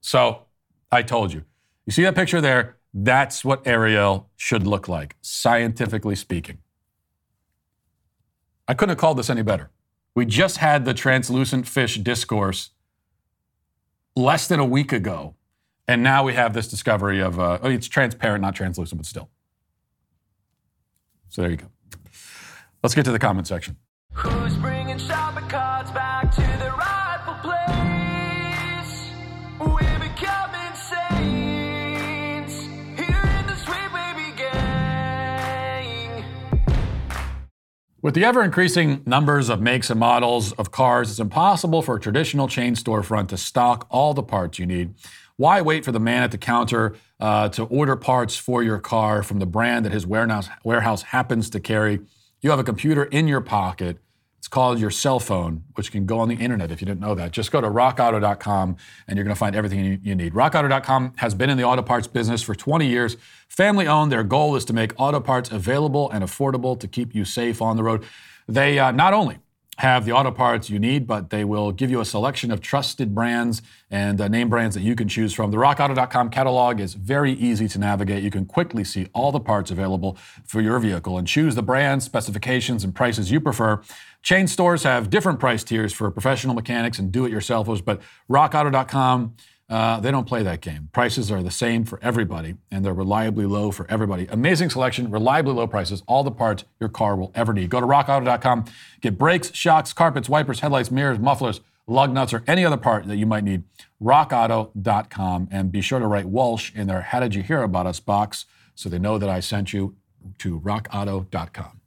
So I told you. You see that picture there? That's what Ariel should look like, scientifically speaking. I couldn't have called this any better. We just had the translucent fish discourse less than a week ago, and now we have this discovery of uh, oh, it's transparent, not translucent, but still. So there you go. Let's get to the comment section. Who's bringing shopping back to the rightful With the ever increasing numbers of makes and models of cars, it's impossible for a traditional chain storefront to stock all the parts you need. Why wait for the man at the counter uh, to order parts for your car from the brand that his warehouse, warehouse happens to carry? You have a computer in your pocket it's called your cell phone, which can go on the internet if you didn't know that. Just go to rockauto.com and you're going to find everything you, need. Rockauto.com has been in the auto parts business for 20 years. Family owned, their goal is to make auto parts available and affordable to keep you safe on the road. They uh, not only have the auto parts you need, but they will give you a selection of trusted brands and uh, name brands that you can choose from. The rockauto.com catalog is very easy to navigate. You can quickly see all the parts available for your vehicle and choose the brands, specifications, and prices you prefer. Chain stores have different price tiers for professional mechanics and do it yourselfers, but rockauto.com uh, they don't play that game. Prices are the same for everybody, and they're reliably low for everybody. Amazing selection, reliably low prices, all the parts your car will ever need. Go to rockauto.com, get brakes, shocks, carpets, wipers, headlights, mirrors, mufflers, lug nuts, or any other part that you might need. Rockauto.com, and be sure to write Walsh in their How Did You Hear About Us box so they know that I sent you to rockauto.com.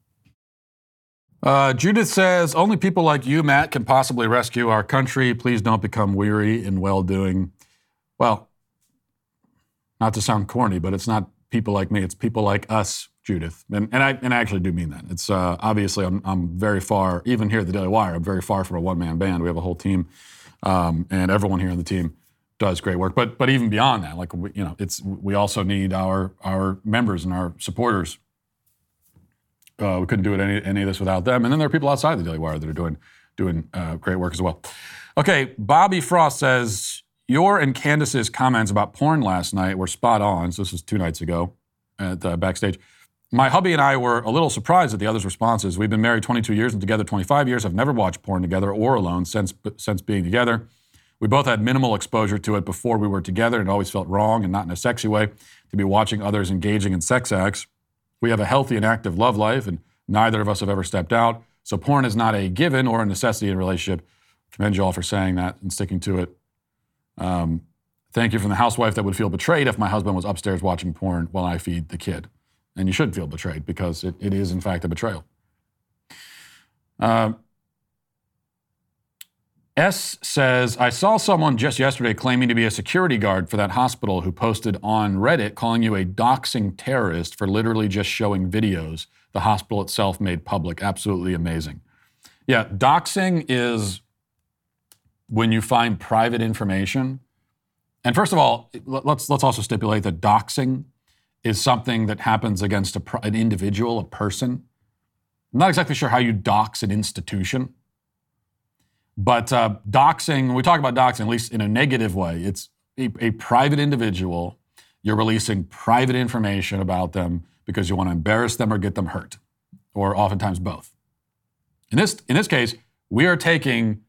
Uh, Judith says, Only people like you, Matt, can possibly rescue our country. Please don't become weary in well doing. Well, not to sound corny, but it's not people like me. It's people like us, Judith. And, and I and I actually do mean that. It's uh, obviously I'm, I'm very far, even here at the Daily Wire, I'm very far from a one man band. We have a whole team, um, and everyone here on the team does great work. But but even beyond that, like we, you know, it's we also need our our members and our supporters. Uh, we couldn't do it any any of this without them. And then there are people outside the Daily Wire that are doing doing uh, great work as well. Okay, Bobby Frost says your and Candace's comments about porn last night were spot on. So this was two nights ago at backstage. My hubby and I were a little surprised at the others' responses. We've been married 22 years and together 25 years. I've never watched porn together or alone since since being together. We both had minimal exposure to it before we were together, and it always felt wrong and not in a sexy way to be watching others engaging in sex acts. We have a healthy and active love life, and neither of us have ever stepped out. So porn is not a given or a necessity in a relationship. Commend you all for saying that and sticking to it. Um, thank you from the housewife that would feel betrayed if my husband was upstairs watching porn while I feed the kid. And you should feel betrayed because it, it is, in fact, a betrayal. Uh, S says, I saw someone just yesterday claiming to be a security guard for that hospital who posted on Reddit calling you a doxing terrorist for literally just showing videos the hospital itself made public. Absolutely amazing. Yeah, doxing is when you find private information. And first of all, let's, let's also stipulate that doxing is something that happens against a, an individual, a person. I'm not exactly sure how you dox an institution. But uh, doxing, when we talk about doxing, at least in a negative way, it's a, a private individual. You're releasing private information about them because you want to embarrass them or get them hurt, or oftentimes both. In this, in this case, we are taking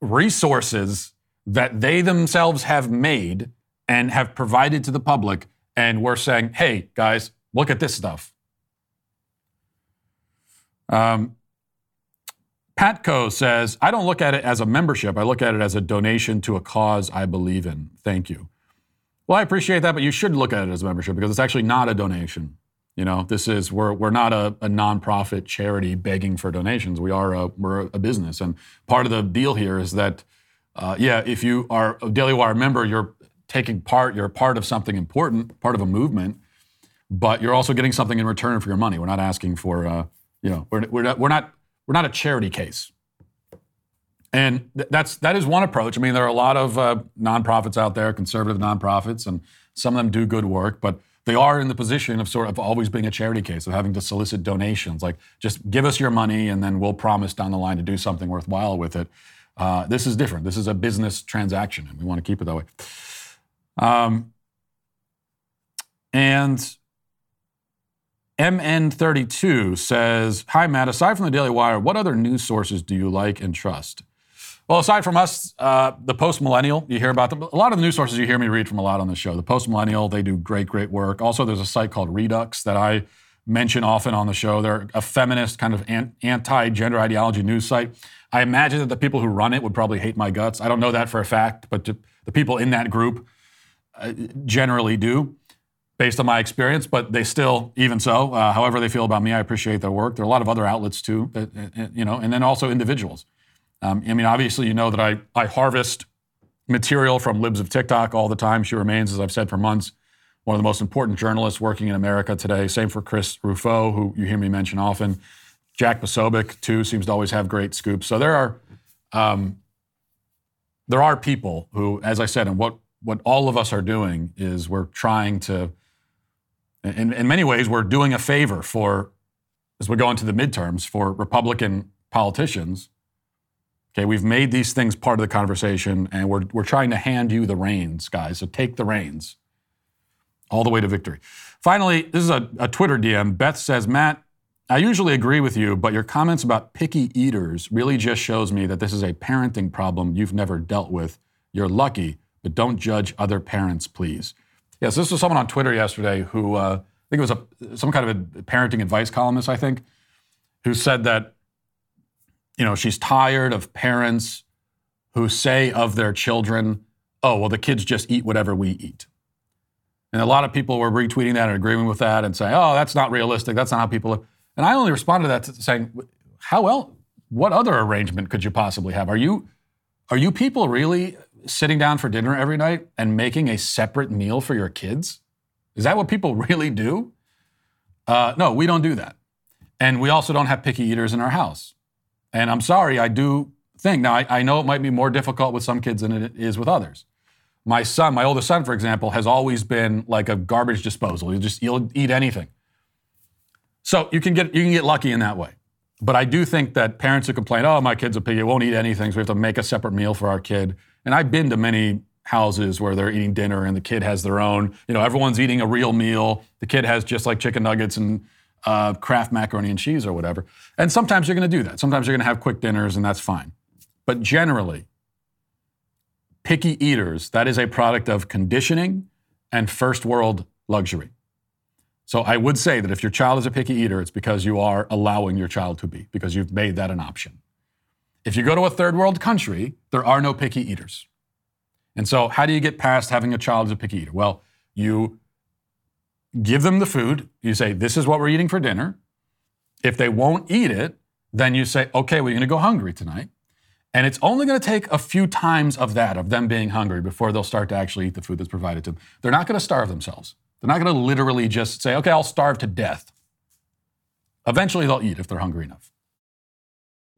resources that they themselves have made and have provided to the public, and we're saying, hey, guys, look at this stuff. Um, Patco says, I don't look at it as a membership. I look at it as a donation to a cause I believe in. Thank you. Well, I appreciate that, but you should look at it as a membership because it's actually not a donation. You know, this is we're we're not a, a nonprofit charity begging for donations. We are a we're a business, and part of the deal here is that, uh, yeah, if you are a Daily Wire member, you're taking part. You're part of something important, part of a movement, but you're also getting something in return for your money. We're not asking for, uh, you know, we're we're not, we're not we're not a charity case. And th- that's that is one approach. I mean, there are a lot of uh, nonprofits out there, conservative nonprofits, and some of them do good work, but they are in the position of sort of always being a charity case, of having to solicit donations. Like, just give us your money, and then we'll promise down the line to do something worthwhile with it. Uh, this is different. This is a business transaction, and we want to keep it that way. Um, and MN32 says, Hi, Matt. Aside from the Daily Wire, what other news sources do you like and trust? Well, aside from us, uh, the Post Millennial, you hear about them. A lot of the news sources you hear me read from a lot on the show. The Post Millennial, they do great, great work. Also, there's a site called Reduxx that I mention often on the show. They're a feminist, kind of anti gender ideology news site. I imagine that the people who run it would probably hate my guts. I don't know that for a fact, but the people in that group uh, generally do based on my experience, but they still, even so, uh, however they feel about me, I appreciate their work. There are a lot of other outlets too, uh, uh, you know, and then also individuals. Um, I mean, obviously, you know that I, I harvest material from Libs of TikTok all the time. She remains, as I've said for months, one of the most important journalists working in America today. Same for Chris Rufo, who you hear me mention often. Jack Posobiec, too, seems to always have great scoops. So there are, um, there are people who, as I said, and what what all of us are doing is we're trying to in, in many ways, we're doing a favor for, as we go into the midterms, for Republican politicians. Okay, we've made these things part of the conversation, and we're, we're trying to hand you the reins, guys. So take the reins all the way to victory. Finally, this is a, a Twitter DM. Beth says, Matt, I usually agree with you, but your comments about picky eaters really just shows me that this is a parenting problem you've never dealt with. You're lucky, but don't judge other parents, please. Yes, this was someone on Twitter yesterday who uh, I think it was a some kind of a parenting advice columnist, I think, who said that you know she's tired of parents who say of their children, "Oh, well, the kids just eat whatever we eat." And a lot of people were retweeting that and agreeing with that and saying, "Oh, that's not realistic. That's not how people." Live. And I only responded to that saying, "How well? What other arrangement could you possibly have? Are you are you people really sitting down for dinner every night and making a separate meal for your kids? Is that what people really do? Uh, no, we don't do that. And we also don't have picky eaters in our house. And I'm sorry, I do think. Now, I, I know it might be more difficult with some kids than it is with others. My son, my oldest son, for example, has always been like a garbage disposal. He'll just he'll eat anything. So you can get you can get lucky in that way. But I do think that parents who complain, oh, my kid's a piggy, won't eat anything, so we have to make a separate meal for our kid. And I've been to many houses where they're eating dinner and the kid has their own, you know, everyone's eating a real meal. The kid has just like chicken nuggets and uh, Kraft macaroni and cheese or whatever. And sometimes you're going to do that. Sometimes you're going to have quick dinners and that's fine. But generally, picky eaters, that is a product of conditioning and first world luxury. So I would say that if your child is a picky eater, it's because you are allowing your child to be, because you've made that an option. If you go to a third world country, there are no picky eaters. And so, how do you get past having a child as a picky eater? Well, you give them the food. You say, This is what we're eating for dinner. If they won't eat it, then you say, Okay, you're going to go hungry tonight. And it's only going to take a few times of that, of them being hungry, before they'll start to actually eat the food that's provided to them. They're not going to starve themselves. They're not going to literally just say, okay, I'll starve to death. Eventually, they'll eat if they're hungry enough.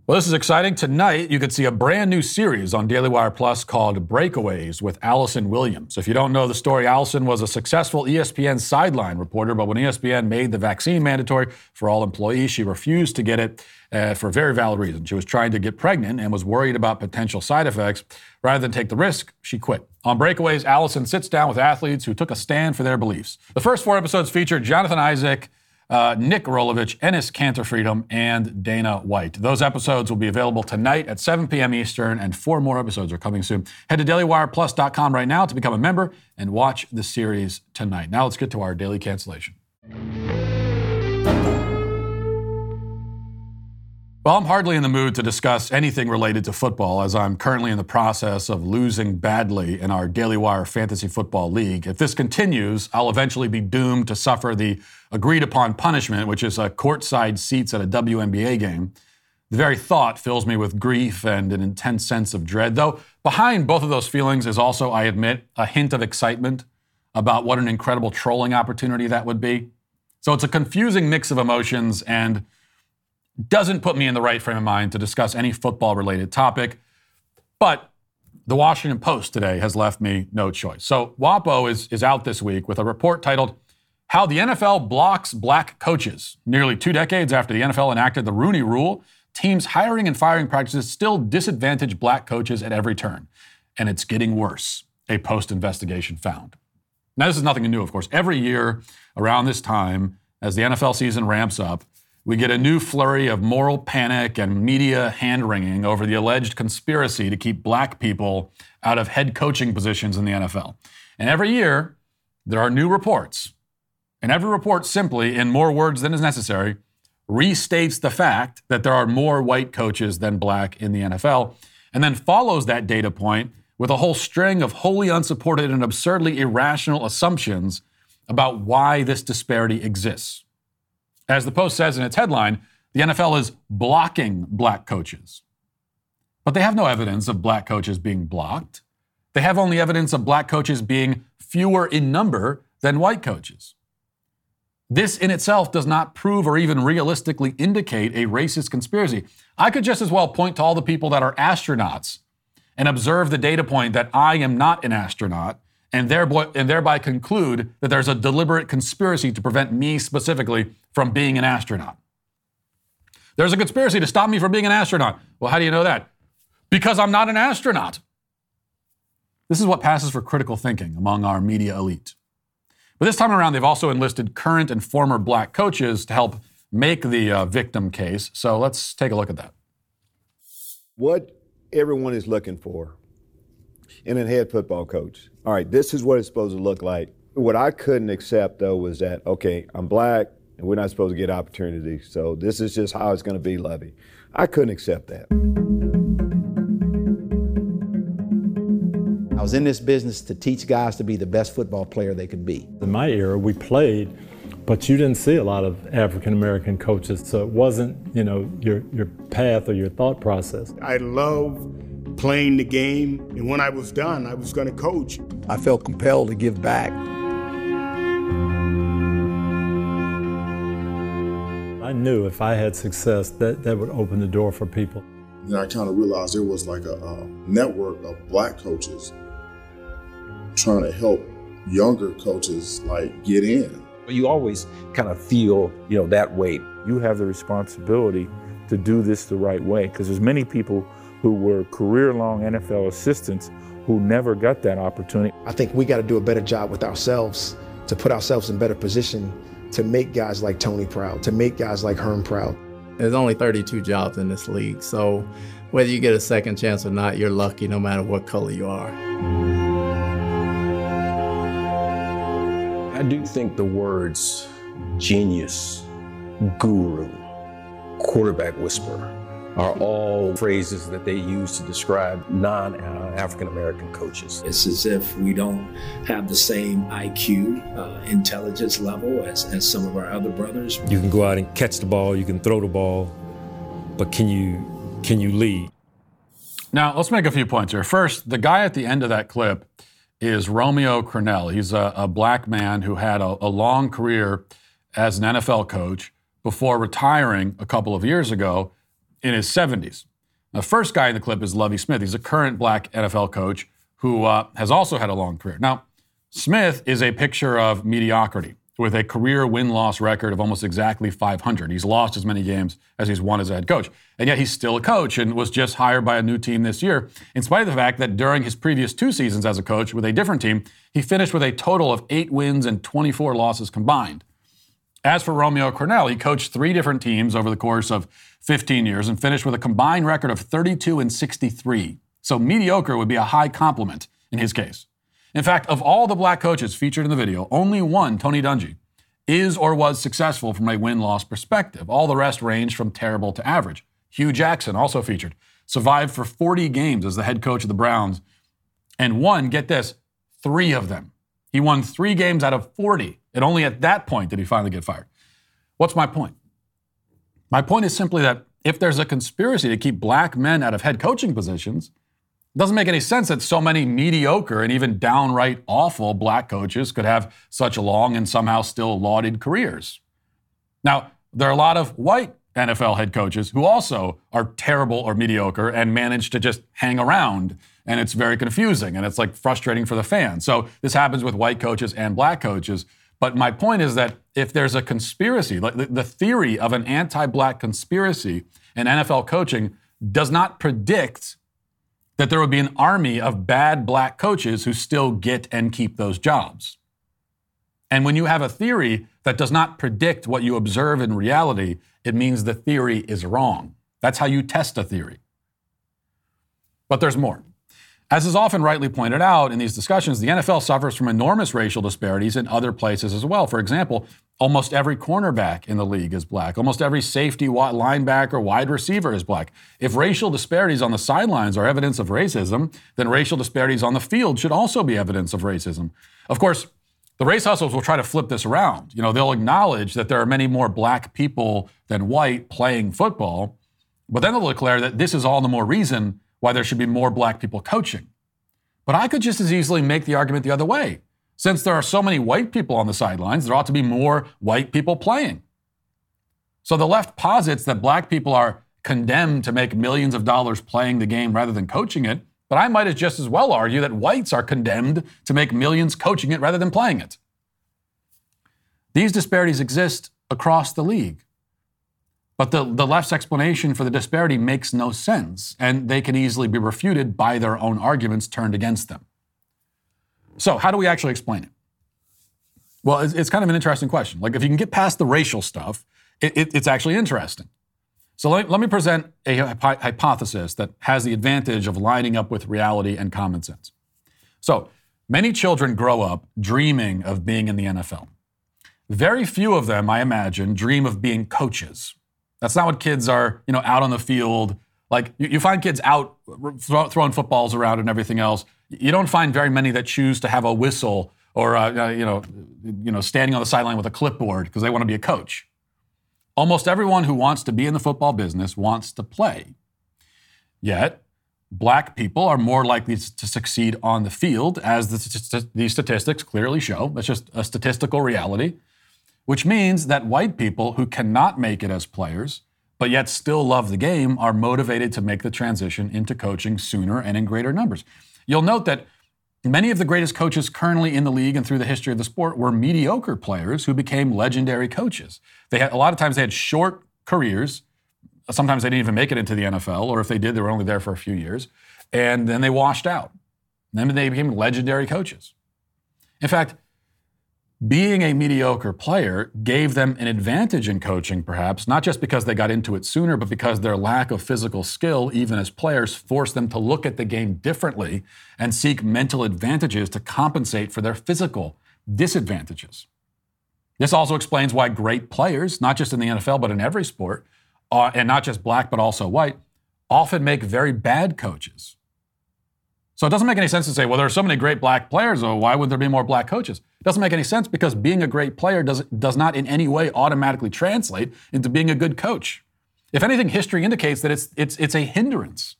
Well, this is exciting. Tonight, you could see a brand new series on Daily Wire Plus called Breakaways with Allison Williams. If you don't know the story, Allison was a successful ESPN sideline reporter, but when ESPN made the vaccine mandatory for all employees, she refused to get it uh, for a very valid reason. She was trying to get pregnant and was worried about potential side effects. Rather than take the risk, she quit. On Breakaways, Allison sits down with athletes who took a stand for their beliefs. The first four episodes feature Jonathan Isaac uh, Nick Rolovich, Ennis Kanter Freedom, and Dana White. Those episodes will be available tonight at 7 p.m. Eastern, and four more episodes are coming soon. Head to dailywireplus.com right now to become a member and watch the series tonight. Now let's get to our daily cancellation. Well, I'm hardly in the mood to discuss anything related to football as I'm currently in the process of losing badly in our Daily Wire Fantasy Football League. If this continues, I'll eventually be doomed to suffer the agreed upon punishment, which is a courtside seats at a WNBA game. The very thought fills me with grief and an intense sense of dread, though behind both of those feelings is also, I admit, a hint of excitement about what an incredible trolling opportunity that would be. So it's a confusing mix of emotions and doesn't put me in the right frame of mind to discuss any football related topic. But the Washington Post today has left me no choice. So WAPO is, is out this week with a report titled How the NFL Blocks Black Coaches. Nearly two decades after the NFL enacted the Rooney Rule, teams' hiring and firing practices still disadvantage black coaches at every turn. And it's getting worse, a post investigation found. Now, this is nothing new, of course. Every year around this time, as the NFL season ramps up, we get a new flurry of moral panic and media hand wringing over the alleged conspiracy to keep black people out of head coaching positions in the NFL. And every year, there are new reports. And every report simply, in more words than is necessary, restates the fact that there are more white coaches than black in the NFL, and then follows that data point with a whole string of wholly unsupported and absurdly irrational assumptions about why this disparity exists. As the Post says in its headline, the NFL is blocking black coaches. But they have no evidence of black coaches being blocked. They have only evidence of black coaches being fewer in number than white coaches. This in itself does not prove or even realistically indicate a racist conspiracy. I could just as well point to all the people that are astronauts and observe the data point that I am not an astronaut and thereby, and thereby conclude that there's a deliberate conspiracy to prevent me specifically from being an astronaut. There's a conspiracy to stop me from being an astronaut. Well, how do you know that? Because I'm not an astronaut. This is what passes for critical thinking among our media elite. But this time around, they've also enlisted current and former black coaches to help make the uh, victim case. So let's take a look at that. What everyone is looking for in a head football coach. All right, this is what it's supposed to look like. What I couldn't accept though was that okay, I'm black and we're not supposed to get opportunities, so this is just how it's going to be, Lovie. I couldn't accept that. I was in this business to teach guys to be the best football player they could be. In my era, we played, but you didn't see a lot of African American coaches, so it wasn't, you know, your your path or your thought process. I love playing the game. And when I was done, I was going to coach. I felt compelled to give back. I knew if I had success, that, that would open the door for people. Then I kind of realized there was like a, a network of black coaches trying to help younger coaches like get in. You always kind of feel, you know, that weight. You have the responsibility to do this the right way because there's many people who were career-long NFL assistants who never got that opportunity. I think we got to do a better job with ourselves to put ourselves in better position to make guys like Tony proud, to make guys like Herm proud. There's only 32 jobs in this league, so whether you get a second chance or not, you're lucky no matter what color you are. I do think the words genius, guru, quarterback whisperer are all phrases that they use to describe non African American coaches. It's as if we don't have the same IQ, uh, intelligence level as, as some of our other brothers. You can go out and catch the ball, you can throw the ball, but can you can you lead? Now, let's make a few points here. First, the guy at the end of that clip is Romeo Crennel. He's a, a black man who had a, a long career as an NFL coach before retiring a couple of years ago in his 70s. The first guy in the clip is Lovie Smith. He's a current black NFL coach who uh, has also had a long career. Now, Smith is a picture of mediocrity with a career win loss record of almost exactly 500. He's lost as many games as he's won as a head coach. And yet he's still a coach and was just hired by a new team this year, in spite of the fact that during his previous two seasons as a coach with a different team, he finished with a total of eight wins and 24 losses combined. As for Romeo Crennel, he coached three different teams over the course of 15 years and finished with a combined record of 32 and 63. So mediocre would be a high compliment in his case. In fact, of all the black coaches featured in the video, only one, Tony Dungy, is or was successful from a win loss perspective. All the rest range from terrible to average. Hue Jackson, also featured, survived for 40 games as the head coach of the Browns and won, get this, three of them. He won three games out of 40. And only at that point did he finally get fired. What's my point? My point is simply that if there's a conspiracy to keep black men out of head coaching positions, it doesn't make any sense that so many mediocre and even downright awful black coaches could have such long and somehow still lauded careers. Now, there are a lot of white NFL head coaches who also are terrible or mediocre and manage to just hang around. And it's very confusing and it's like frustrating for the fans. So this happens with white coaches and black coaches. But my point is that if there's a conspiracy, like the theory of an anti black conspiracy in NFL coaching does not predict that there would be an army of bad black coaches who still get and keep those jobs. And when you have a theory that does not predict what you observe in reality, it means the theory is wrong. That's how you test a theory. But there's more. As is often rightly pointed out in these discussions, the NFL suffers from enormous racial disparities in other places as well. For example, almost every cornerback in the league is black. Almost every safety, linebacker, wide receiver is black. If racial disparities on the sidelines are evidence of racism, then racial disparities on the field should also be evidence of racism. Of course, the race hustles will try to flip this around. You know, they'll acknowledge that there are many more black people than white playing football, but then they'll declare that this is all the more reason why there should be more black people coaching. But I could just as easily make the argument the other way. Since there are so many white people on the sidelines, there ought to be more white people playing. So the left posits that black people are condemned to make millions of dollars playing the game rather than coaching it, but I might as just as well argue that whites are condemned to make millions coaching it rather than playing it. These disparities exist across the league. But the, the left's explanation for the disparity makes no sense, and they can easily be refuted by their own arguments turned against them. So, how do we actually explain it? Well, it's, it's kind of an interesting question. Like, if you can get past the racial stuff, it, it, it's actually interesting. So, let, let me present a hypothesis that has the advantage of lining up with reality and common sense. So, many children grow up dreaming of being in the NFL. Very few of them, I imagine, dream of being coaches that's not what kids are, you know, out on the field. Like you, you find kids out throw, throwing footballs around and everything else. You don't find very many that choose to have a whistle or uh, uh you know, you know, standing on the sideline with a clipboard because they want to be a coach. Almost everyone who wants to be in the football business wants to play. Yet, black people are more likely to succeed on the field, as the, the statistics clearly show. That's just a statistical reality, which means that white people who cannot make it as players, but yet still love the game, are motivated to make the transition into coaching sooner and in greater numbers. You'll note that many of the greatest coaches currently in the league and through the history of the sport were mediocre players who became legendary coaches. They had a lot of times they had short careers sometimes they didn't even make it into the NFL, or if they did, they were only there for a few years. And then they washed out. And then they became legendary coaches. In fact, being a mediocre player gave them an advantage in coaching, perhaps, not just because they got into it sooner, but because their lack of physical skill, even as players, forced them to look at the game differently and seek mental advantages to compensate for their physical disadvantages. This also explains why great players, not just in the NFL, but in every sport, uh, and not just black, but also white, often make very bad coaches. So it doesn't make any sense to say, well, there are so many great black players, so why would there be more black coaches? It doesn't make any sense because being a great player does, does not in any way automatically translate into being a good coach. If anything, history indicates that it's, it's, it's a hindrance.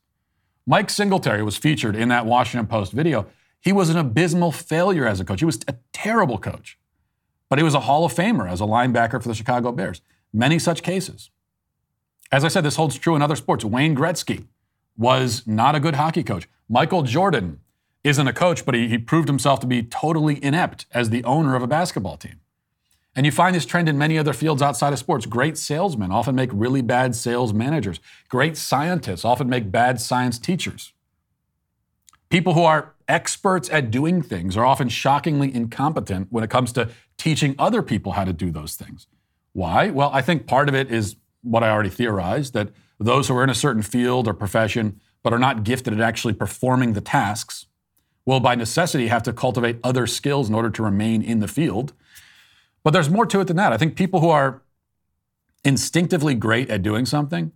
Mike Singletary was featured in that Washington Post video. He was an abysmal failure as a coach. He was a terrible coach, but he was a Hall of Famer as a linebacker for the Chicago Bears. Many such cases. As I said, this holds true in other sports. Wayne Gretzky was not a good hockey coach. Michael Jordan isn't a coach, but he, he proved himself to be totally inept as the owner of a basketball team. And you find this trend in many other fields outside of sports. Great salesmen often make really bad sales managers. Great scientists often make bad science teachers. People who are experts at doing things are often shockingly incompetent when it comes to teaching other people how to do those things. Why? Well, I think part of it is what I already theorized that those who are in a certain field or profession but are not gifted at actually performing the tasks will by necessity have to cultivate other skills in order to remain in the field. But there's more to it than that. I think people who are instinctively great at doing something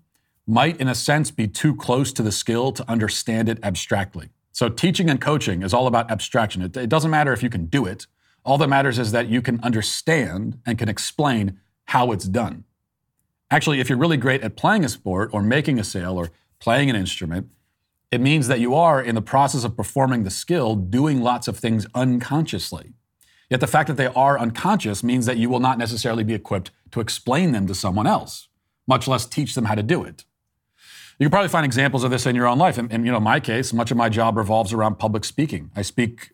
might, in a sense, be too close to the skill to understand it abstractly. So, teaching and coaching is all about abstraction. It, it doesn't matter if you can do it, all that matters is that you can understand and can explain how it's done. Actually, if you're really great at playing a sport or making a sale or playing an instrument, it means that you are, in the process of performing the skill, doing lots of things unconsciously. Yet the fact that they are unconscious means that you will not necessarily be equipped to explain them to someone else, much less teach them how to do it. You can probably find examples of this in your own life. In you know, my case, much of my job revolves around public speaking. I speak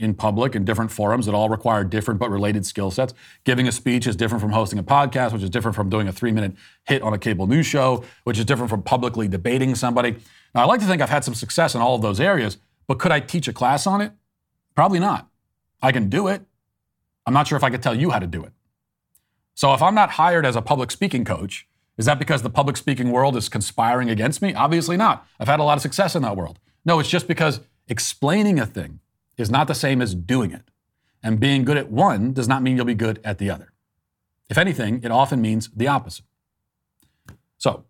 in public in different forums that all require different but related skill sets. Giving a speech is different from hosting a podcast, which is different from doing a three minute hit on a cable news show, which is different from publicly debating somebody. Now, I like to think I've had some success in all of those areas, but could I teach a class on it? Probably not. I can do it. I'm not sure if I could tell you how to do it. So if I'm not hired as a public speaking coach, is that because the public speaking world is conspiring against me? Obviously not. I've had a lot of success in that world. No, it's just because explaining a thing is not the same as doing it. And being good at one does not mean you'll be good at the other. If anything, it often means the opposite. So,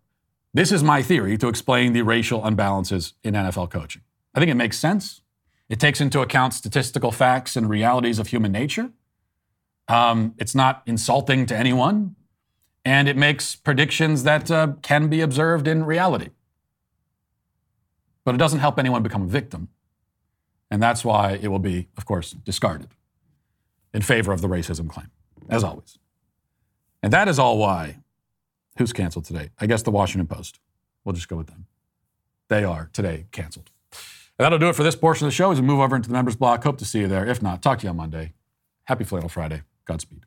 this is my theory to explain the racial unbalances in NFL coaching. I think it makes sense. It takes into account statistical facts and realities of human nature. Um, it's not insulting to anyone. And it makes predictions that uh, can be observed in reality. But it doesn't help anyone become a victim. And that's why it will be, of course, discarded in favor of the racism claim, as always. And that is all why. Who's canceled today? I guess the Washington Post. We'll just go with them. They are today canceled. And that'll do it for this portion of the show as we move over into the members block. Hope to see you there. If not, talk to you on Monday. Happy Flannel Friday. Godspeed.